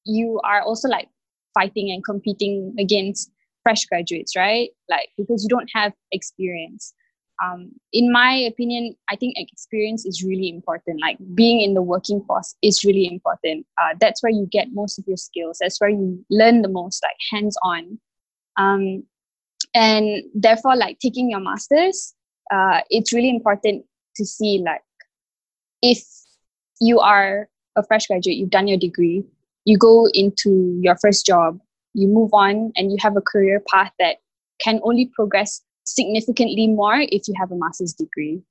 you are also like fighting and competing against fresh graduates right? Like because you don't have experience um, in my opinion, I think experience is really important. Like being in the working force is really important. Uh, that's where you get most of your skills. That's where you learn the most, like hands on. Um, and therefore, like taking your masters, uh, it's really important to see like if you are a fresh graduate, you've done your degree, you go into your first job, you move on, and you have a career path that can only progress significantly more if you have a master's degree.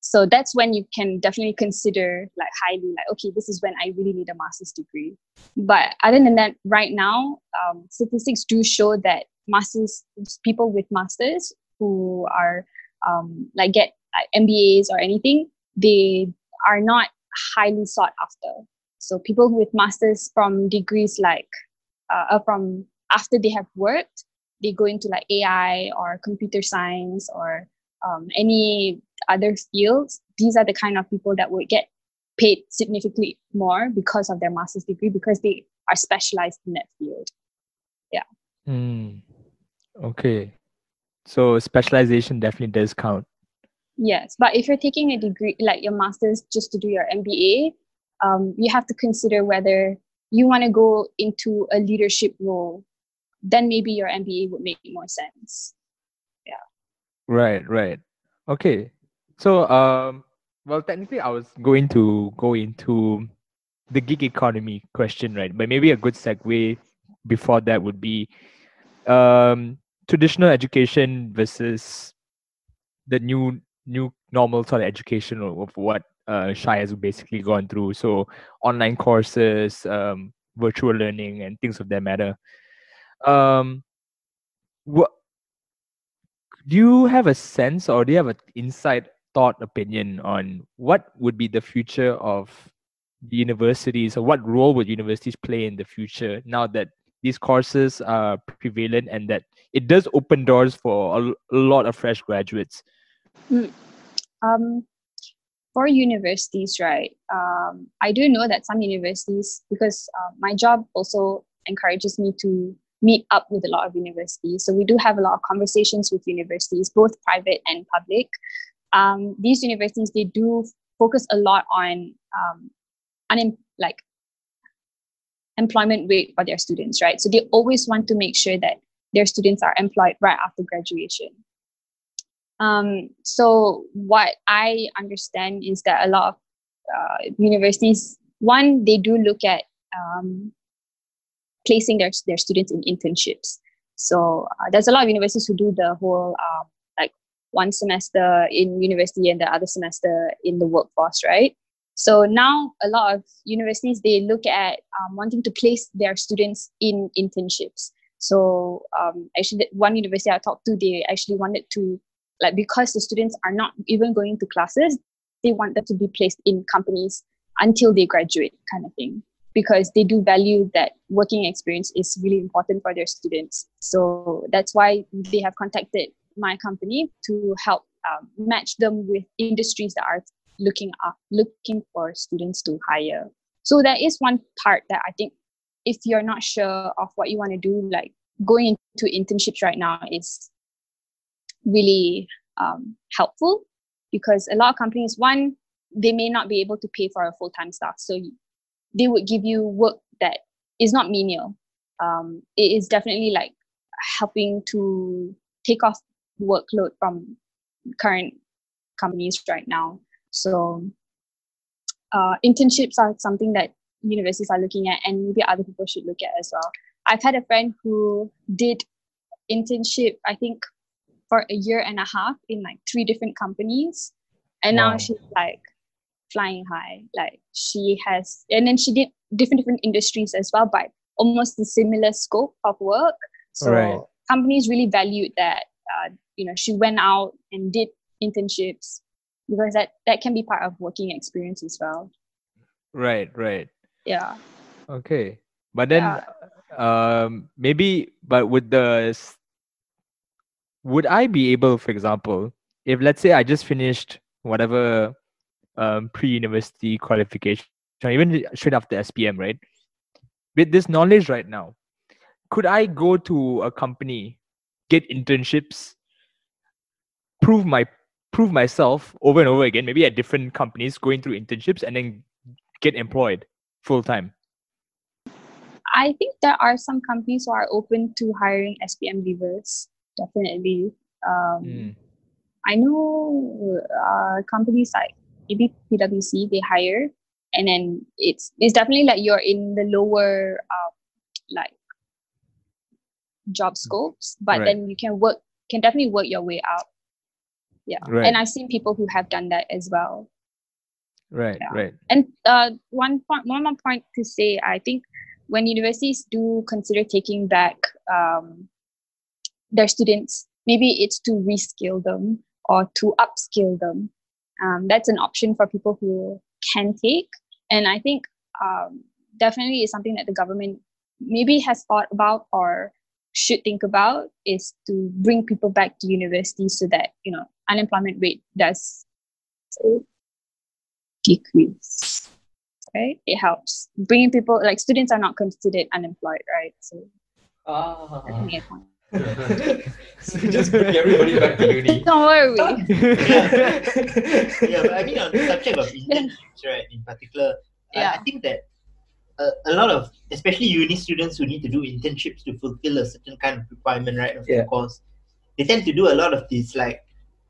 So that's when you can definitely consider like highly like okay this is when I really need a master's degree. But other than that, right now um, statistics do show that masters people with masters who are um, like get MBAs or anything they are not highly sought after. So people with masters from degrees like uh, from after they have worked they go into like AI or computer science or um, any other fields, these are the kind of people that would get paid significantly more because of their master's degree because they are specialized in that field. Yeah. Hmm. Okay. So specialization definitely does count. Yes, but if you're taking a degree like your master's just to do your MBA, um, you have to consider whether you want to go into a leadership role. Then maybe your MBA would make more sense. Yeah. Right, right. Okay. So, um, well, technically, I was going to go into the gig economy question, right? But maybe a good segue before that would be um, traditional education versus the new new normal sort of education of what uh, Shai has basically gone through. So, online courses, um, virtual learning, and things of that matter. Um, what do you have a sense or do you have an inside thought opinion on what would be the future of universities or what role would universities play in the future now that these courses are prevalent and that it does open doors for a lot of fresh graduates Um, for universities, right? Um, I do know that some universities, because uh, my job also encourages me to meet up with a lot of universities. So we do have a lot of conversations with universities, both private and public. Um, these universities they do focus a lot on um, unem- like employment rate for their students, right? So they always want to make sure that their students are employed right after graduation. Um, so what I understand is that a lot of uh, universities, one, they do look at um, placing their, their students in internships. So uh, there's a lot of universities who do the whole um, like one semester in university and the other semester in the workforce, right? So now a lot of universities they look at um, wanting to place their students in internships. So um, actually, one university I talked to, they actually wanted to like because the students are not even going to classes, they want them to be placed in companies until they graduate, kind of thing because they do value that working experience is really important for their students. So that's why they have contacted my company to help um, match them with industries that are looking up, looking for students to hire. So that is one part that I think if you're not sure of what you want to do, like going into internships right now is really um, helpful because a lot of companies, one, they may not be able to pay for a full-time staff. So they would give you work that is not menial. Um, it is definitely like helping to take off workload from current companies right now. So uh, internships are something that universities are looking at and maybe other people should look at as well. I've had a friend who did internship, I think, for a year and a half in like three different companies. And wow. now she's like flying high. Like she has, and then she did different different industries as well, but almost the similar scope of work. So right. companies really valued that. Uh, you know, she went out and did internships because that that can be part of working experience as well. Right. Right. Yeah. Okay, but then, yeah. um, maybe, but with the would I be able, for example, if let's say I just finished whatever um, pre-university qualification, even straight after SPM, right? With this knowledge right now, could I go to a company, get internships, prove my prove myself over and over again, maybe at different companies, going through internships, and then get employed full time? I think there are some companies who are open to hiring SPM leavers. Definitely. Um, mm. I know uh, companies like maybe PwC they hire, and then it's it's definitely like you're in the lower um, like job scopes, but right. then you can work can definitely work your way out. Yeah, right. and I've seen people who have done that as well. Right, yeah. right. And uh, one point, one more point to say, I think when universities do consider taking back um, their students, maybe it's to reskill them or to upskill them um, that's an option for people who can take. And i think um, definitely is something that the government maybe has thought about or should think about is to bring people back to university so that you know unemployment rate does decrease right? It helps. Bringing people like students are not considered unemployed right? So ah so just bring everybody back to uni. Don't worry. yeah. yeah, but I mean on the subject of internships, right, in particular, yeah. I, I think that a, a lot of, especially uni students who need to do internships to fulfill a certain kind of requirement, right, of yeah. the course, they tend to do a lot of these like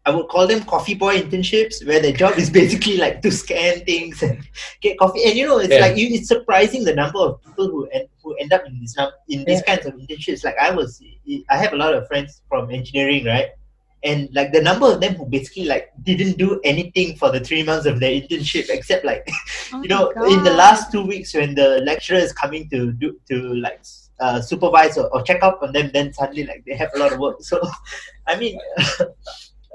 I would call them coffee boy internships, where their job is basically like to scan things and get coffee. And you know, it's yeah. like you, it's surprising the number of people who end, who end up in this in these yeah. kinds of internships. Like I was, I have a lot of friends from engineering, right? And like the number of them who basically like didn't do anything for the three months of their internship except like, oh you know, in the last two weeks when the lecturer is coming to do to like uh, supervise or, or check up on them, then suddenly like they have a lot of work. So, I mean.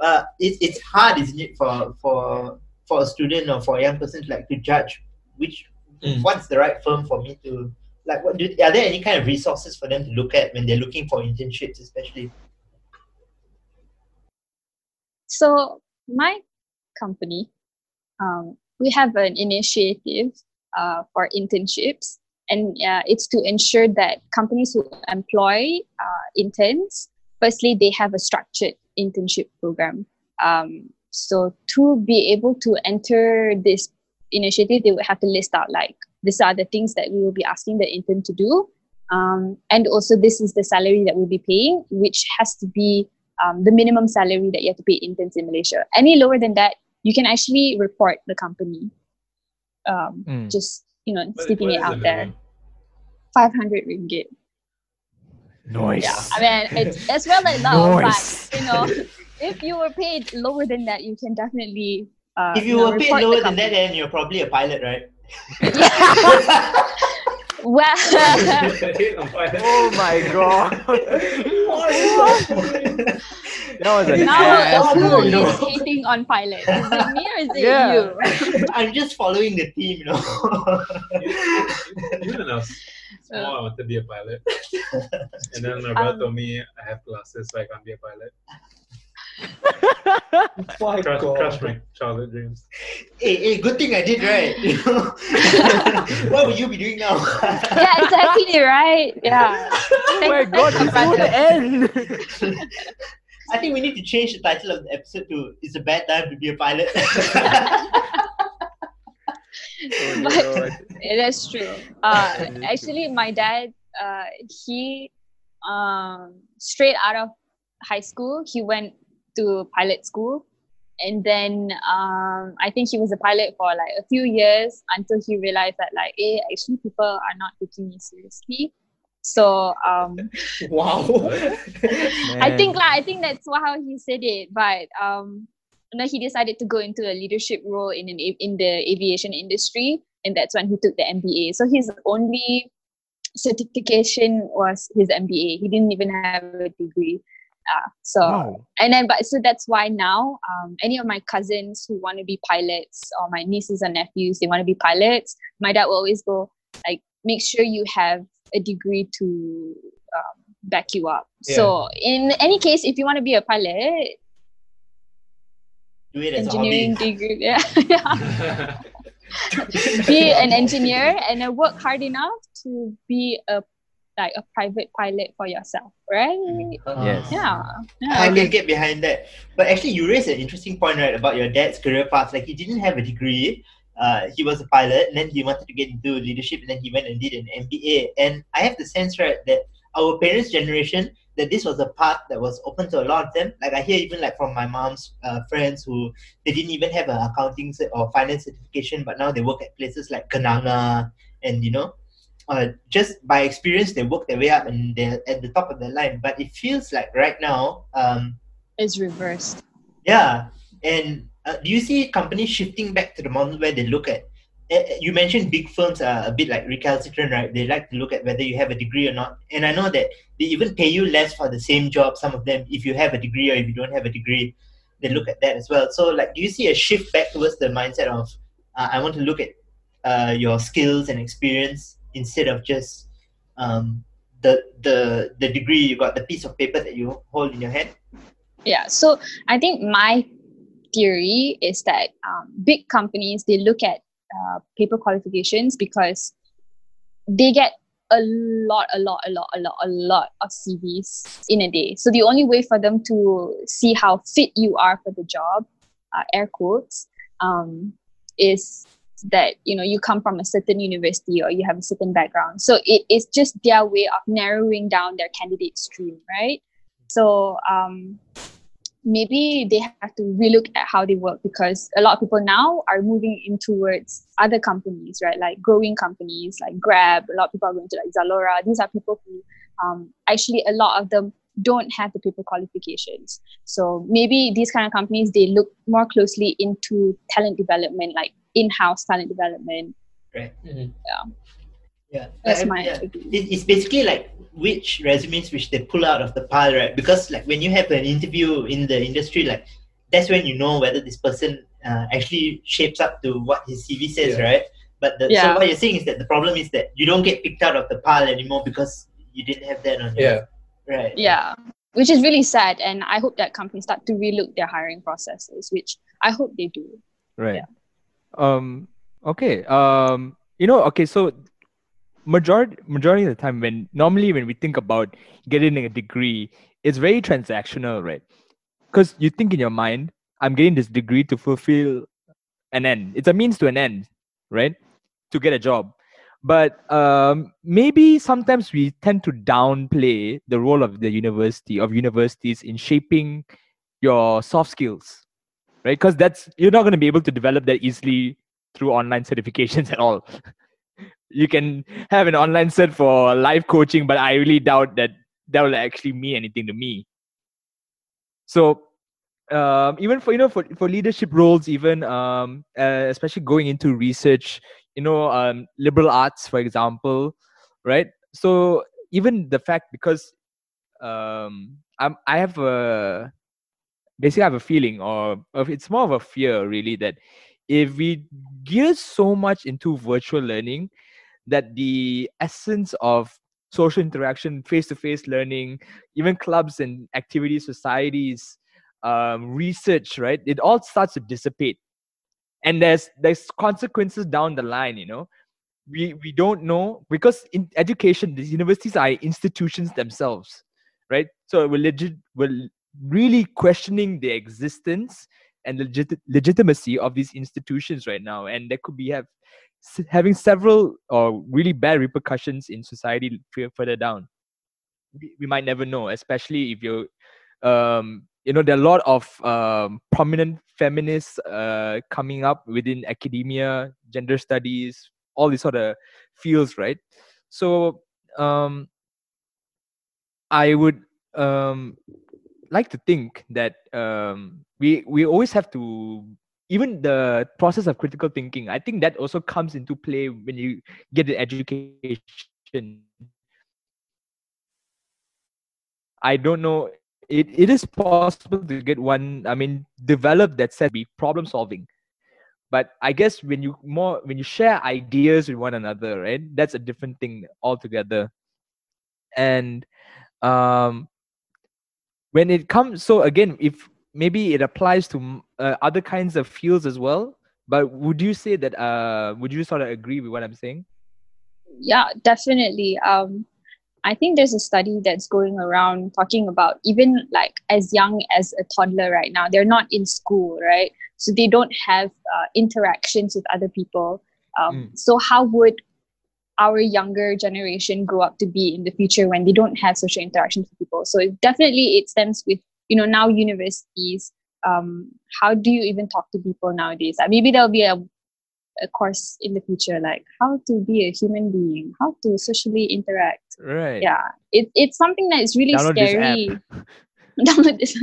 Uh, it, it's hard, isn't it, for for for a student or for a young person to like to judge which mm. what's the right firm for me to like. What do, are there any kind of resources for them to look at when they're looking for internships, especially? So my company, um, we have an initiative uh, for internships, and uh, it's to ensure that companies who employ uh, interns, firstly, they have a structured internship program. Um, so to be able to enter this initiative, they would have to list out like these are the things that we will be asking the intern to do. Um, and also, this is the salary that we'll be paying, which has to be um, the minimum salary that you have to pay interns in Malaysia. Any lower than that, you can actually report the company. Um, Mm. Just you know, What- it what the out there. minimum? Five hundred ringgit. Nice. Yeah, I mean it's as well as now, Nice. but you know, if you were paid lower than that, you can definitely. Uh, if you know, were paid lower than that, then you're probably a pilot, right? Well, Hit on fire. oh my god. that was a now ass who move. no. hating on pilot? Is it me or is it Yeah. you? I'm just following the team, you know. Even when I was small, I wanted to be a pilot. And then my Um, brother told me I have glasses, so I can't be a pilot. My Crush, God. crush my childhood dreams. hey, hey, good thing I did, right? You know? what would you be doing now? Yeah, exactly right. Yeah. oh my god, thanks, it's to the end. I think we need to change the title of the episode to "It's a Bad Time to Be a Pilot." Oh, But-. It is true. Uh, actually, my dad, uh, he um, straight out of high school, he went to pilot school, and then um, I think he was a pilot for like a few years until he realized that like, eh, actually people are not taking me seriously. So um, Wow. I think like I think that's how he said it. But um, then he decided to go into a leadership role in an in the aviation industry, and that's when he took the MBA. So his only certification was his MBA. He didn't even have a degree. Uh, so Wow. and then but so that's why now um, any of my cousins who want to be pilots or my nieces and nephews they want to be pilots my dad will always go like make sure you have a degree to um, back you up so in any case if you want to be a pilot Do it as a engineering hobby. degree yeah, yeah. be an engineer and then work hard enough to be a like a private pilot for yourself right Yes. yeah, yeah. I can get behind that. But actually, you raised an interesting point, right, about your dad's career path. Like, he didn't have a degree. Uh, he was a pilot, and then he wanted to get into leadership, and then he went and did an MBA. And I have the sense, right, that our parents' generation, that this was a path that was open to a lot of them. Like, I hear even like from my mom's uh, friends who they didn't even have an accounting or finance certification, but now they work at places like Kenanga, and you know, uh, just by experience, they work their way up and they're at the top of the line. But it feels like right now, um, it's reversed yeah, and uh, do you see companies shifting back to the model where they look at? Uh, You mentioned big firms are a bit like recalcitrant, right? They like to look at whether you have a degree or not. And I know that they even pay you less for the same job. Some of them, if you have a degree or if you don't have a degree, they look at that as well. So, like, do you see a shift back towards the mindset of uh, I want to look at uh, your skills and experience instead of just um, the the the degree you got, the piece of paper that you hold in your hand? Yeah. So I think my theory is that um, big companies they look at uh, paper qualifications because they get a lot, a lot, a lot, a lot, a lot of CVs in a day. So the only way for them to see how fit you are for the job, uh, air quotes, um, is that you know you come from a certain university or you have a certain background. So it, it is just their way of narrowing down their candidate stream, right? So um, maybe they have to relook at how they work because a lot of people now are moving in towards other companies, right? Like growing companies like Grab. A lot of people are going to like Zalora. These are people who um, actually a lot of them don't have the paper qualifications. So maybe these kind of companies they look more closely into talent development, like in-house talent development. Mhm. Yeah, Yeah, that's my yeah. it's basically like which resumes which they pull out of the pile, right? Because like when you have an interview in the industry, like that's when you know whether this person uh, actually shapes up to what his CV says, Yeah. right? But the, so what you're saying is that the problem is that you don't get picked out of the pile anymore because you didn't have that on your Yeah. right. Yeah. which is really sad. And I hope that companies start to relook their hiring processes, which I hope they do. Right. Yeah. Um. Okay. Um. You know. Okay. So majority majority of the time when normally when we think about getting a degree it's very transactional right? Because you think in your mind i'm getting this degree to fulfill an end. It's a means to an end right? To get a job. But um, maybe sometimes we tend to downplay the role of the university of universities in shaping your soft skills right? Because that's you're not going to be able to develop that easily through online certifications at all you can have an online set for live coaching, but I really doubt that that will actually mean anything to me. So um, even for you know for, for leadership roles, even um, uh, especially going into research, you know, um, liberal arts, for example, right? So even the fact because um, I'm I have a basically I have a feeling or it's more of a fear really that if we gear so much into virtual learning that the essence of social interaction, face to face learning, even clubs and activities, societies, um, research, right? It all starts to dissipate. And there's there's consequences down the line, you know. We we don't know because in education, these universities are institutions themselves, right? So we're legit we're really questioning the existence and legit- legitimacy of these institutions right now. And there could be have having several or really bad repercussions in society further down. We, we might never know, especially if you're, um, you know, there are a lot of um, prominent feminists uh, coming up within academia, gender studies, all these sort of fields, right? So um, I would um, like to think that um, we we always have to even the process of critical thinking i think that also comes into play when you get an education. I don't know it, it is possible to get one i mean develop that set be problem solving. But i guess when you more when you share ideas with one another right that's a different thing altogether. And um when it comes so again if maybe it applies to uh, other kinds of fields as well but would you say that uh would you sort of agree with what i'm saying? Yeah definitely. Um i think there's a study that's going around talking about even like as young as a toddler right now they're not in school right? So they don't have uh, interactions with other people. Um, mm. so how would our younger generation grow up to be in the future when they don't have social interactions with people? So definitely it stems with you know now universities um, how do you even talk to people nowadays? Uh, maybe there'll be a, a course in the future like how to be a human being how to socially interact. Right. Yeah it, it's something that is really Download scary. Download this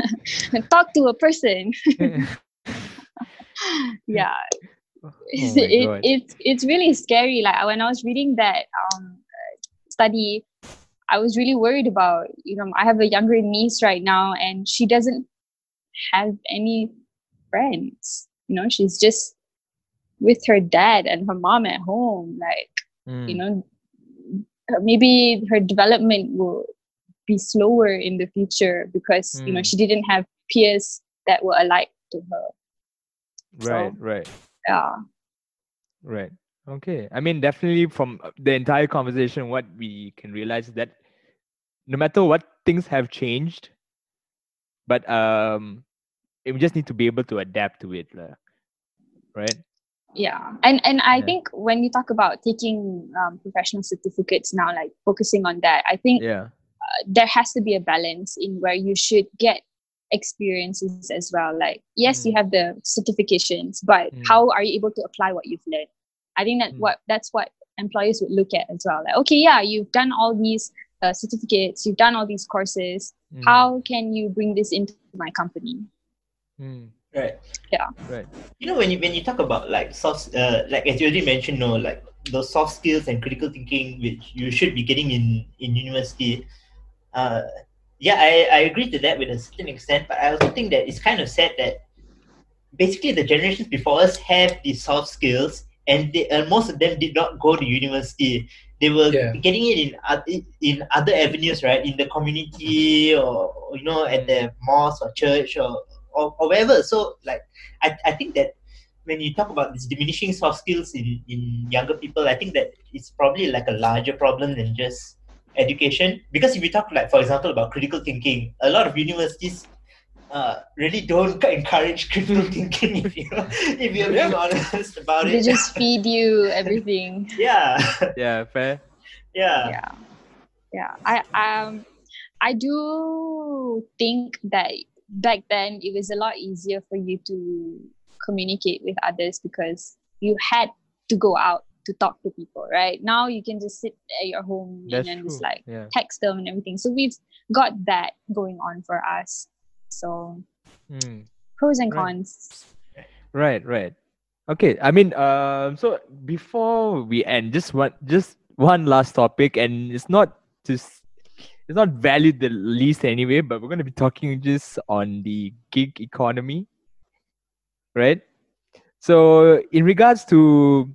talk to a person. Yeah. Oh it, it's it's really scary. Like when i was reading that um, study I was really worried about, you know, I have a younger niece right now and she doesn't have any friends. You know, she's just with her dad and her mom at home. Like, mm. you know, maybe her development will be slower in the future because, mm. you know, mm. she didn't have peers that were alike to her. Right, so, right. Yeah. Right. Okay. I mean, definitely from uh, the entire conversation, what we can realize is that no matter what things have changed, but um, we just need to be able to adapt to it, right? Yeah, and and I yeah. think when you talk about taking um, professional certificates now, like focusing on that, I think yeah. Uh, there has to be a balance in where you should get experiences as well. Like, yes, mm. you have the certifications, but mm. how are you able to apply what you've learned? I think that mm. what that's what employers would look at as well. Like, okay, yeah, you've done all these uh, certificates, you've done all these courses. Mm. How can you bring this into my company? Mm. Right. Yeah. Right. You know, when you when you talk about like soft, uh, like as you already mentioned, no, like those soft skills and critical thinking, which you should be getting in in university. Uh, yeah, I, I agree to that with a certain extent, but I also think that it's kind of sad that basically the generations before us have these soft skills and they, uh, most of them did not go to university. they were Yeah. getting it in in other avenues, right? In the community or or, you know at the mosque or church or or, or wherever. So like I, I think that when you talk about this diminishing soft skills in, in younger people, I think that it's probably like a larger problem than just education. Because if you talk like for example about critical thinking, a lot of universities uh, really don't encourage critical thinking if you if you're being honest about They it. They just feed you everything. yeah. Yeah, fair. yeah. yeah yeah i um i do think that back then it was a lot easier for you to communicate with others because you had to go out to talk to people right now you can just sit at your home That's and then true. just like yeah. text them and everything so we've got that going on for us so Mm. pros and Right. cons Right, right. Okay, I mean, um, so before we end, just one, just one last topic, and it's not just, it's not valued the least anyway, but we're going to be talking just on the gig economy, right? So, in regards to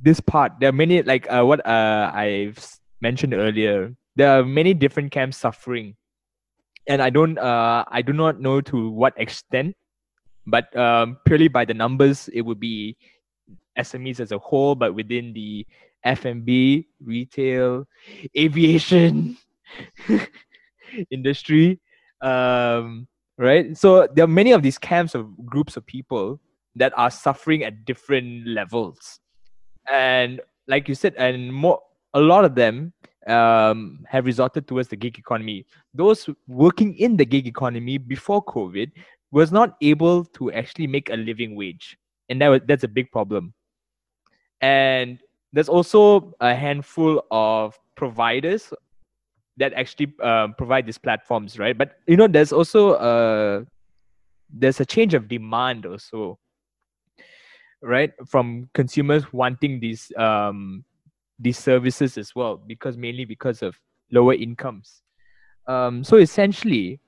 this part, there are many, like uh, what uh, I've mentioned earlier, there are many different camps suffering, and I don't, uh, I do not know to what extent but um, purely by the numbers, it would be SMEs as a whole, but within the F&B, retail, aviation industry, um, right? So there are many of these camps of groups of people that are suffering at different levels, and like you said, and more, a lot of them um, have resorted towards the gig economy. Those working in the gig economy before COVID was not able to actually make a living wage. And that was, that's a big problem. And there's also a handful of providers that actually um, provide these platforms right? But you know there's also a there's a change of demand also right from consumers wanting these um these services as well because mainly because of lower incomes um so essentially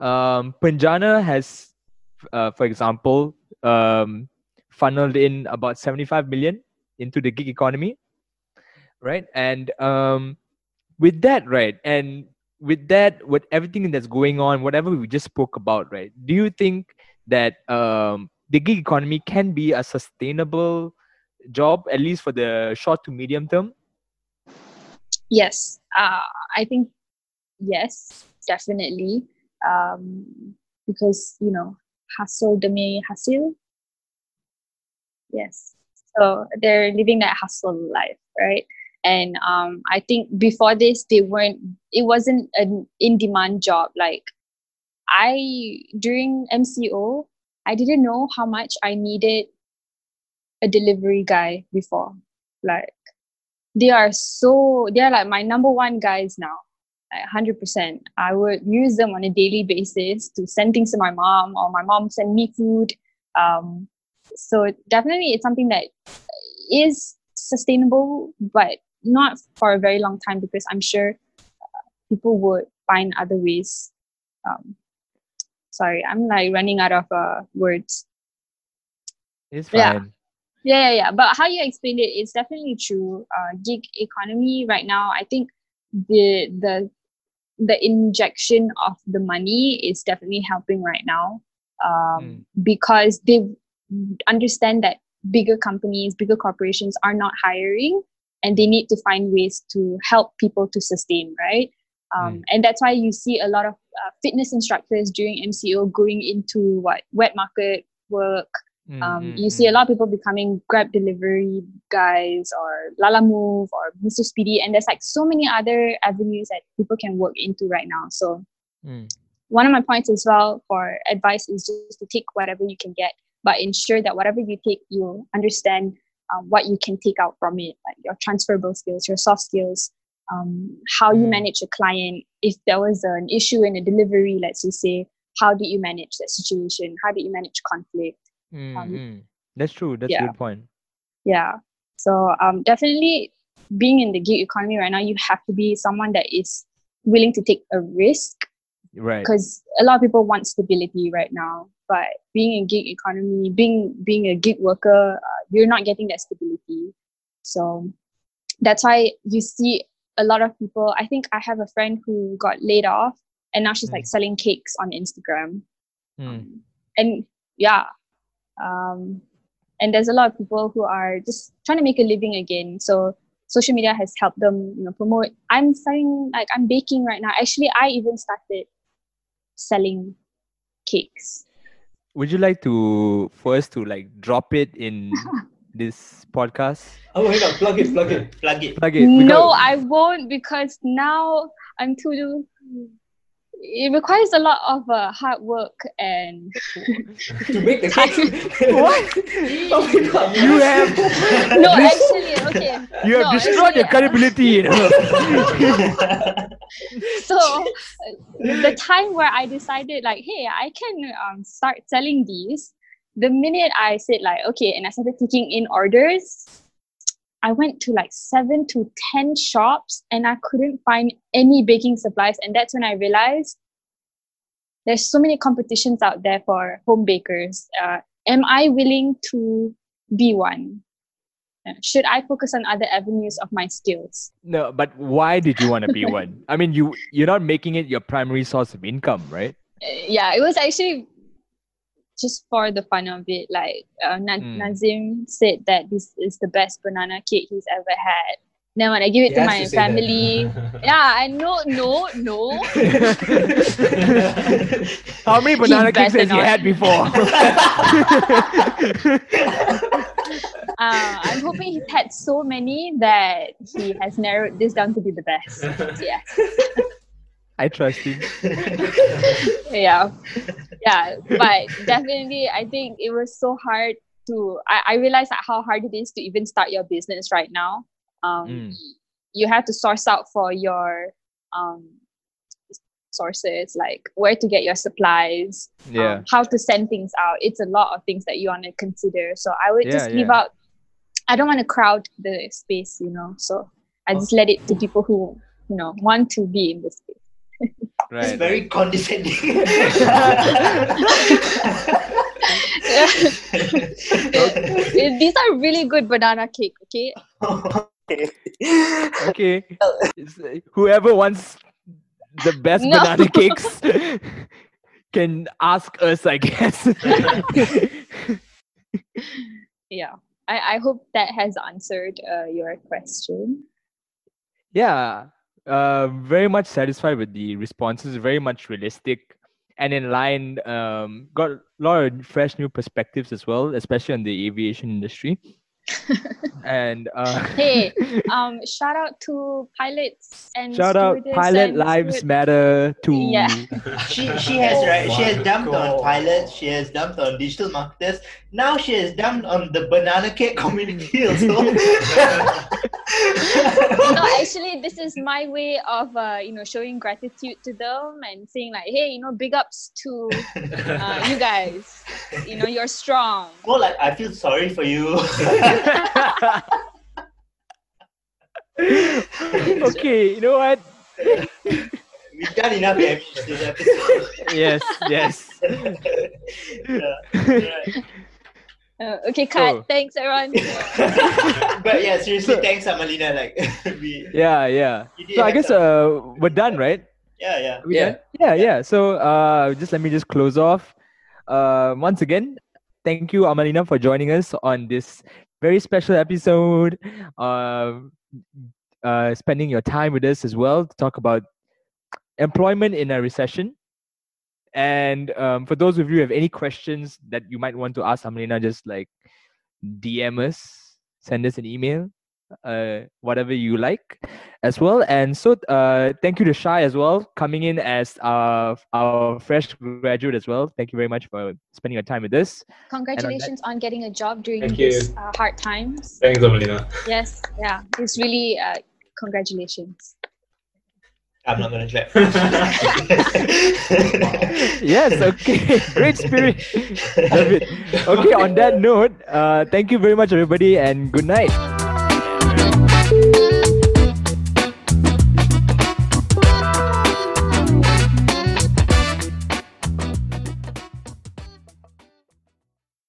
um, PENJANA has, uh, for example, um, funneled in about 75 million into the gig economy, right? And um, with that, right, and with that, with everything that's going on, whatever we just spoke about, right? Do you think that um, the gig economy can be a sustainable job, at least for the short to medium term? yes. Uh, i think yes definitely. Um, because you know hustle demi hasil yes. So they're living that hustle life right? And um, i think before this they weren't it wasn't an in demand job. Like i during mco i didn't know how much i needed a delivery guy before. Like they are so they're like my number one guys now like 100% i would use them on a daily basis to send things to my mom or my mom send me food. Um, so definitely it's something that is sustainable but not for a very long time because i'm sure uh, people would find other ways. Um, sorry i'm like running out of uh, words. It's fine. yeah, yeah, yeah. Yeah. But how you explained it, it's definitely true. Uh, gig economy right now, I think the the the injection of the money is definitely helping right now um, because they understand that bigger companies, bigger corporations are not hiring, and they need to find ways to help people to sustain, right? Um, And that's why you see a lot of uh, fitness instructors during MCO going into what wet market work, Mm, um, mm, you see a mm. lot of people becoming grab delivery guys or Lalamove or mr speedy and there's like so many other avenues that people can work into right now so Mm. one of my points as well for advice is just to take whatever you can get but ensure that whatever you take you understand um, what you can take out from it like your transferable skills your soft skills um, how you Mm. manage a client if there was an issue in a delivery let's just say how did you manage that situation how did you manage conflict Mm, um, mm. That's true. That's a good point. yeah so um definitely being in the gig economy right now you have to be someone that is willing to take a risk Right. because a lot of people want stability right now but being in gig economy being being a gig worker uh, you're not getting that stability so that's why you see a lot of people. I think I have a friend who got laid off and now she's like selling cakes on Instagram. Hmm. Um, and yeah, um, and there's a lot of people who are just trying to make a living again. So social media has helped them, you know, promote. I'm starting like I'm baking right now. Actually, I even started selling cakes. Would you like to first to like drop it in this podcast? Oh, hang on, plug it, plug it. Plug it. Plug it. No, I won't because now I'm too. It requires a lot of uh, hard work and to make the cake. What? oh my god. You have no, actually, okay. you have No, destroyed your credibility. You know? so uh, the time where I decided like, hey, I can um, start selling these. The minute I said like, okay, and I started taking in orders, I went to like seven to ten shops and I couldn't find any baking supplies, and that's when I realized there's so many competitions out there for home bakers. Uh, am I willing to be one? Uh, Should I focus on other avenues of my skills? no, but why did you want to be one? I mean, you you're not making it your primary source of income, right? uh, yeah, it was actually just for the fun of it. Like uh, Na- Mm. Nazim said that this is the best banana cake he's ever had. Then when I give it He to my to family, yeah, I know, no, no. How many banana cakes better has he had before? Uh, I'm hoping he's had so many that he has narrowed this down to be the best. Yeah, I trust him. yeah, yeah. But definitely, I think it was so hard to. I, I realized that how hard it is to even start your business right now. Um, Mm. You have to source out for your um, sources, like where to get your supplies, um, Yeah. how to send things out. It's a lot of things that you want to consider. So I would just leave yeah. out. I don't want to crowd the space, you know. So I just let it to people who you know want to be in the space. It's Right. very condescending. These are really good banana cake. Okay. okay. It's, Whoever wants the best No. banana cakes can ask us, I guess. Yeah. I, I hope that has answered uh, your question. yeah. Uh, very much satisfied with the responses. Very much realistic and in line. Um, got a lot of fresh new perspectives as well, especially on the aviation industry. and uh, Hey, um, shout out to pilots and shout out stewardess pilot lives steward- matter to Yeah. she she has right. She has my dumped on pilots. She has dumped on digital marketers. Now she has dumped on the banana cake community also. no, actually, this is my way of uh, you know showing gratitude to them and saying like, hey, you know, big ups to uh, you guys. You know, you're strong. Well, like I feel sorry for you. okay, you know what? We've done enough damage this episode. Yes, yes. yeah. Right. Uh, okay, cut. Oh. Thanks, everyone. but yeah, seriously, So- thanks, Amalina. Like, we, Yeah, yeah. you So I guess uh we're done, right? yeah, yeah. We Yeah. done? Yeah, yeah. So uh just let me just close off. Uh once again, thank you Amalina for joining us on this very special episode. Um uh spending your time with us as well to talk about employment in a recession. And um, for those of you who have any questions that you might want to ask Amalina, just like DM us, send us an email, uh, whatever you like as well. And so, uh, thank you to Shai as well, coming in as our, our fresh graduate as well. Thank you very much for spending your time with us. Congratulations on getting a job during Thank these uh, hard times. Thanks, Amalina. Yes, yeah, it's really uh, congratulations. I'm not gonna clap. yes, okay, great spirit. Love it. Okay, on that note, uh, thank you very much, everybody, and good night.